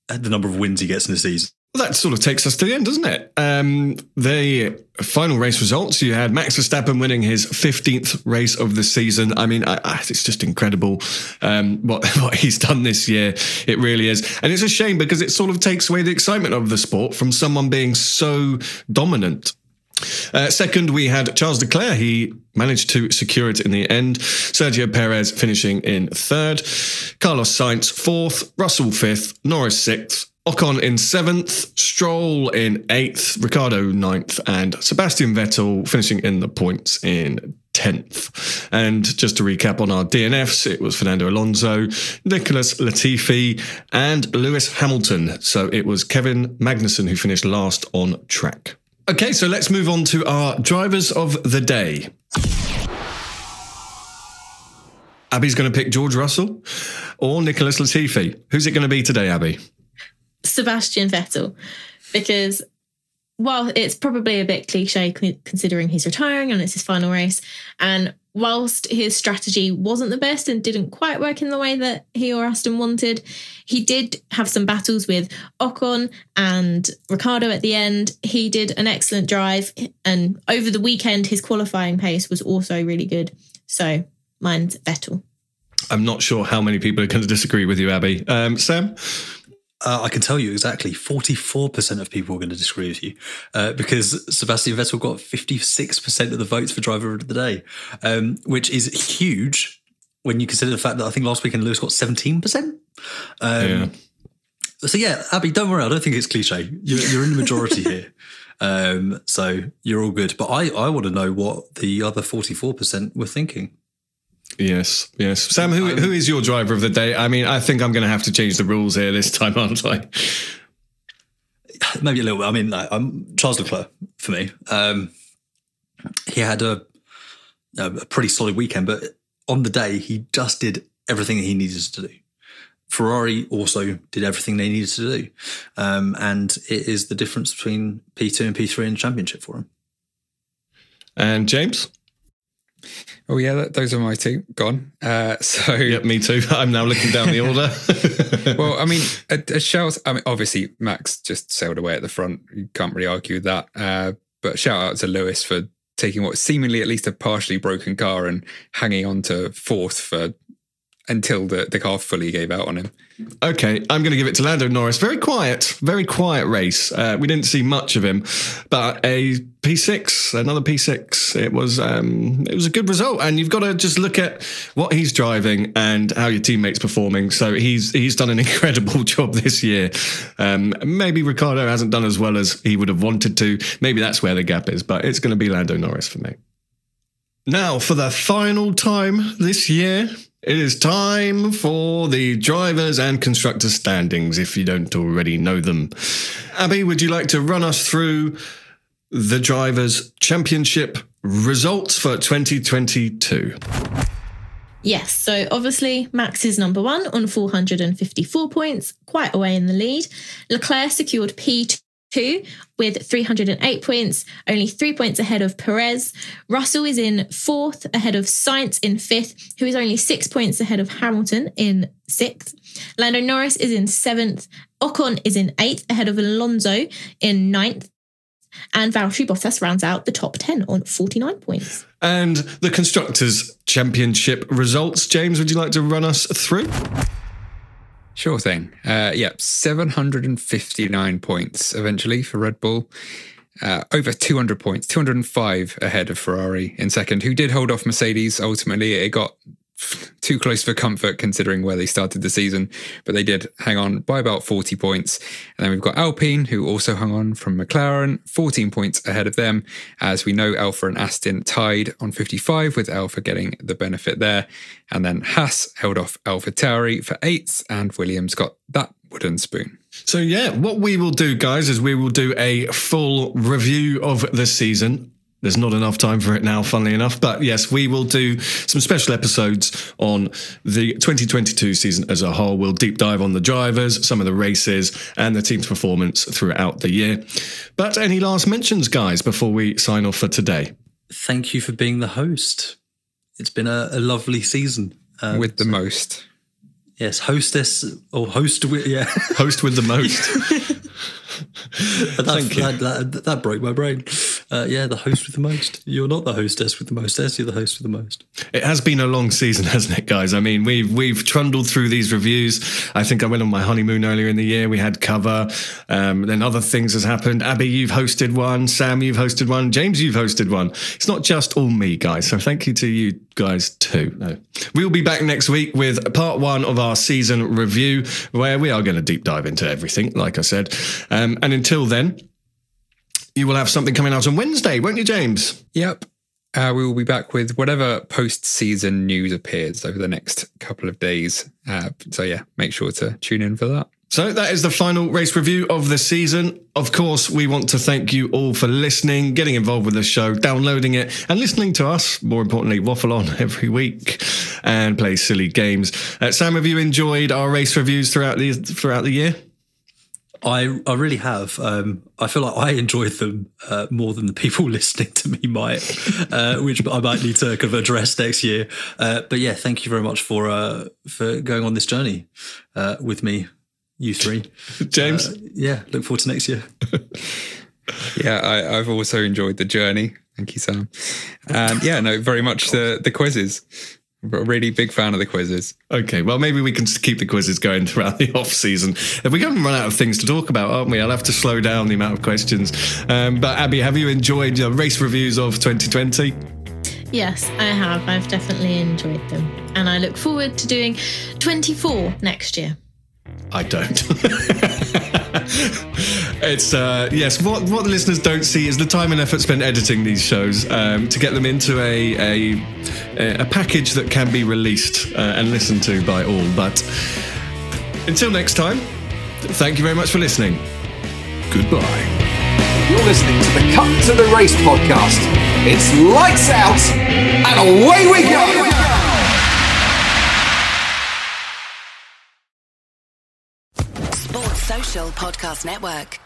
the number of wins he gets in the season. Well, that sort of takes us to the end, doesn't it? Um, the final race results you had Max Verstappen winning his 15th race of the season. I mean, I, I, it's just incredible um, what, what he's done this year. It really is. And it's a shame because it sort of takes away the excitement of the sport from someone being so dominant. Uh, second, we had Charles Leclerc. He managed to secure it in the end. Sergio Perez finishing in third. Carlos Sainz fourth. Russell fifth. Norris sixth. Ocon in seventh, Stroll in eighth, Ricciardo ninth, and Sebastian Vettel finishing in the points in 10th. And just to recap on our DNFs, it was Fernando Alonso, Nicholas Latifi, and Lewis Hamilton. So it was Kevin Magnussen who finished last on track. Okay, so let's move on to our drivers of the day. Abby's going to pick George Russell or Nicholas Latifi. Who's it going to be today, Abby? Sebastian Vettel, because while it's probably a bit cliche considering he's retiring and it's his final race, and whilst his strategy wasn't the best and didn't quite work in the way that he or Aston wanted, he did have some battles with Ocon and Ricciardo at the end. He did an excellent drive, and over the weekend, his qualifying pace was also really good. So mine's Vettel. I'm not sure how many people are going to disagree with you, Abby. Um, Sam? Uh, I can tell you exactly 44% of people are going to disagree with you uh, because Sebastian Vettel got 56% of the votes for driver of the day, um, which is huge when you consider the fact that I think last weekend Lewis got 17%. Um, yeah. So, yeah, Abby, don't worry. I don't think it's cliche. You're, you're in the majority here. Um, so you're all good. But I, I want to know what the other 44% were thinking. Yes, yes. Sam, who who is your driver of the day? I mean, I think I'm going to have to change the rules here this time, aren't I? Maybe a little bit. I mean, I'm Charles Leclerc for me. Um, he had a, a pretty solid weekend, but on the day he just did everything that he needed to do. Ferrari also did everything they needed to do, um, and it is the difference between P2 and P3 in the championship for him. And James. Oh yeah, that, those are my two gone. Uh, so yep, me too. I'm now looking down the order. well, I mean, a, a shout. I mean, obviously Max just sailed away at the front. You can't really argue with that. Uh, but shout out to Lewis for taking what seemingly at least a partially broken car and hanging on to fourth for until the, the car fully gave out on him. Okay, I'm going to give it to Lando Norris. Very quiet, very quiet race. Uh, we didn't see much of him, but a P6, another P6. It was um, it was a good result, and you've got to just look at what he's driving and how your teammates performing. So he's he's done an incredible job this year. Um, maybe Ricciardo hasn't done as well as he would have wanted to. Maybe that's where the gap is, but it's going to be Lando Norris for me. Now, for the final time this year, it is time for the drivers and constructors standings, if you don't already know them. Abby, would you like to run us through the drivers' championship results for 2022? Yes, so obviously Max is number one on 454 points, quite away in the lead. Leclerc secured P2 two with 308 points, only three points ahead of Perez. Russell is in fourth, ahead of Sainz in fifth, who is only six points ahead of Hamilton in sixth. Lando Norris is in seventh. Ocon is in eighth, ahead of Alonso in ninth. And Valtteri Bottas rounds out the top 10 on 49 points. And the Constructors' Championship results. James, would you like to run us through? Sure thing. Uh, yep, 759 points eventually for Red Bull. Uh, over 200 points, 205 ahead of Ferrari in second, who did hold off Mercedes. Ultimately, it got too close for comfort considering where they started the season, but they did hang on by about 40 points. And then we've got Alpine, who also hung on from McLaren, 14 points ahead of them. As we know, Alfa and Aston tied on 55, with Alfa getting the benefit there. And then Haas held off AlphaTauri for eights, and Williams got that wooden spoon. So, yeah, what we will do, guys, is we will do a full review of the season there's not enough time for it now, funnily enough. But yes, we will do some special episodes on the 2022 season as a whole. We'll deep dive on the drivers, some of the races, and the team's performance throughout the year. But any last mentions, guys, before we sign off for today? Thank you for being the host. It's been a, a lovely season. Um, with the most. Yes, hostess or host with, yeah. Host with the most. that, that, that, that, broke my brain. Uh, yeah, the host with the most. You're not the hostess with the mostess. You're the host with the most. It has been a long season, hasn't it, guys? I mean, we've we've trundled through these reviews. I think I went on my honeymoon earlier in the year. We had cover. Um, then other things has happened. Abbie, you've hosted one. Sam, you've hosted one. James, you've hosted one. It's not just all me, guys. So thank you to you guys too. No. We'll be back next week with part one of our season review, where we are going to deep dive into everything, like I said. Um, and until then, you will have something coming out on Wednesday, won't you, James? Yep. Uh, we will be back with whatever post-season news appears over the next couple of days. Uh, so yeah, make sure to tune in for that. So that is the final race review of the season. Of course, we want to thank you all for listening, getting involved with the show, downloading it, and listening to us. More importantly, waffle on every week and play silly games. Uh, Sam, have you enjoyed our race reviews throughout the throughout the year? I I really have. Um, I feel like I enjoyed them uh, more than the people listening to me might, uh, which I might need to kind of address next year. Uh, but yeah, thank you very much for uh, for going on this journey uh, with me, you three. James, uh, yeah, look forward to next year. yeah, I, have also enjoyed the journey. Thank you, Sam. And yeah, no, very much the the quizzes really big fan of the quizzes. Okay, well, maybe we can keep the quizzes going throughout the off season. If we going to run out of things to talk about, aren't we? I'll have to slow down the amount of questions. Um, but Abbie, have you enjoyed your race reviews of 2020? Yes, I have. I've definitely enjoyed them, and I look forward to doing 24 next year. I don't. it's uh, yes. What what the listeners don't see is the time and effort spent editing these shows um, to get them into a, a a package that can be released uh, and listened to by all. But until next time, thank you very much for listening. Goodbye. You're listening to the Cut to the Race podcast. It's lights out and away we go. Sports Social Podcast Network.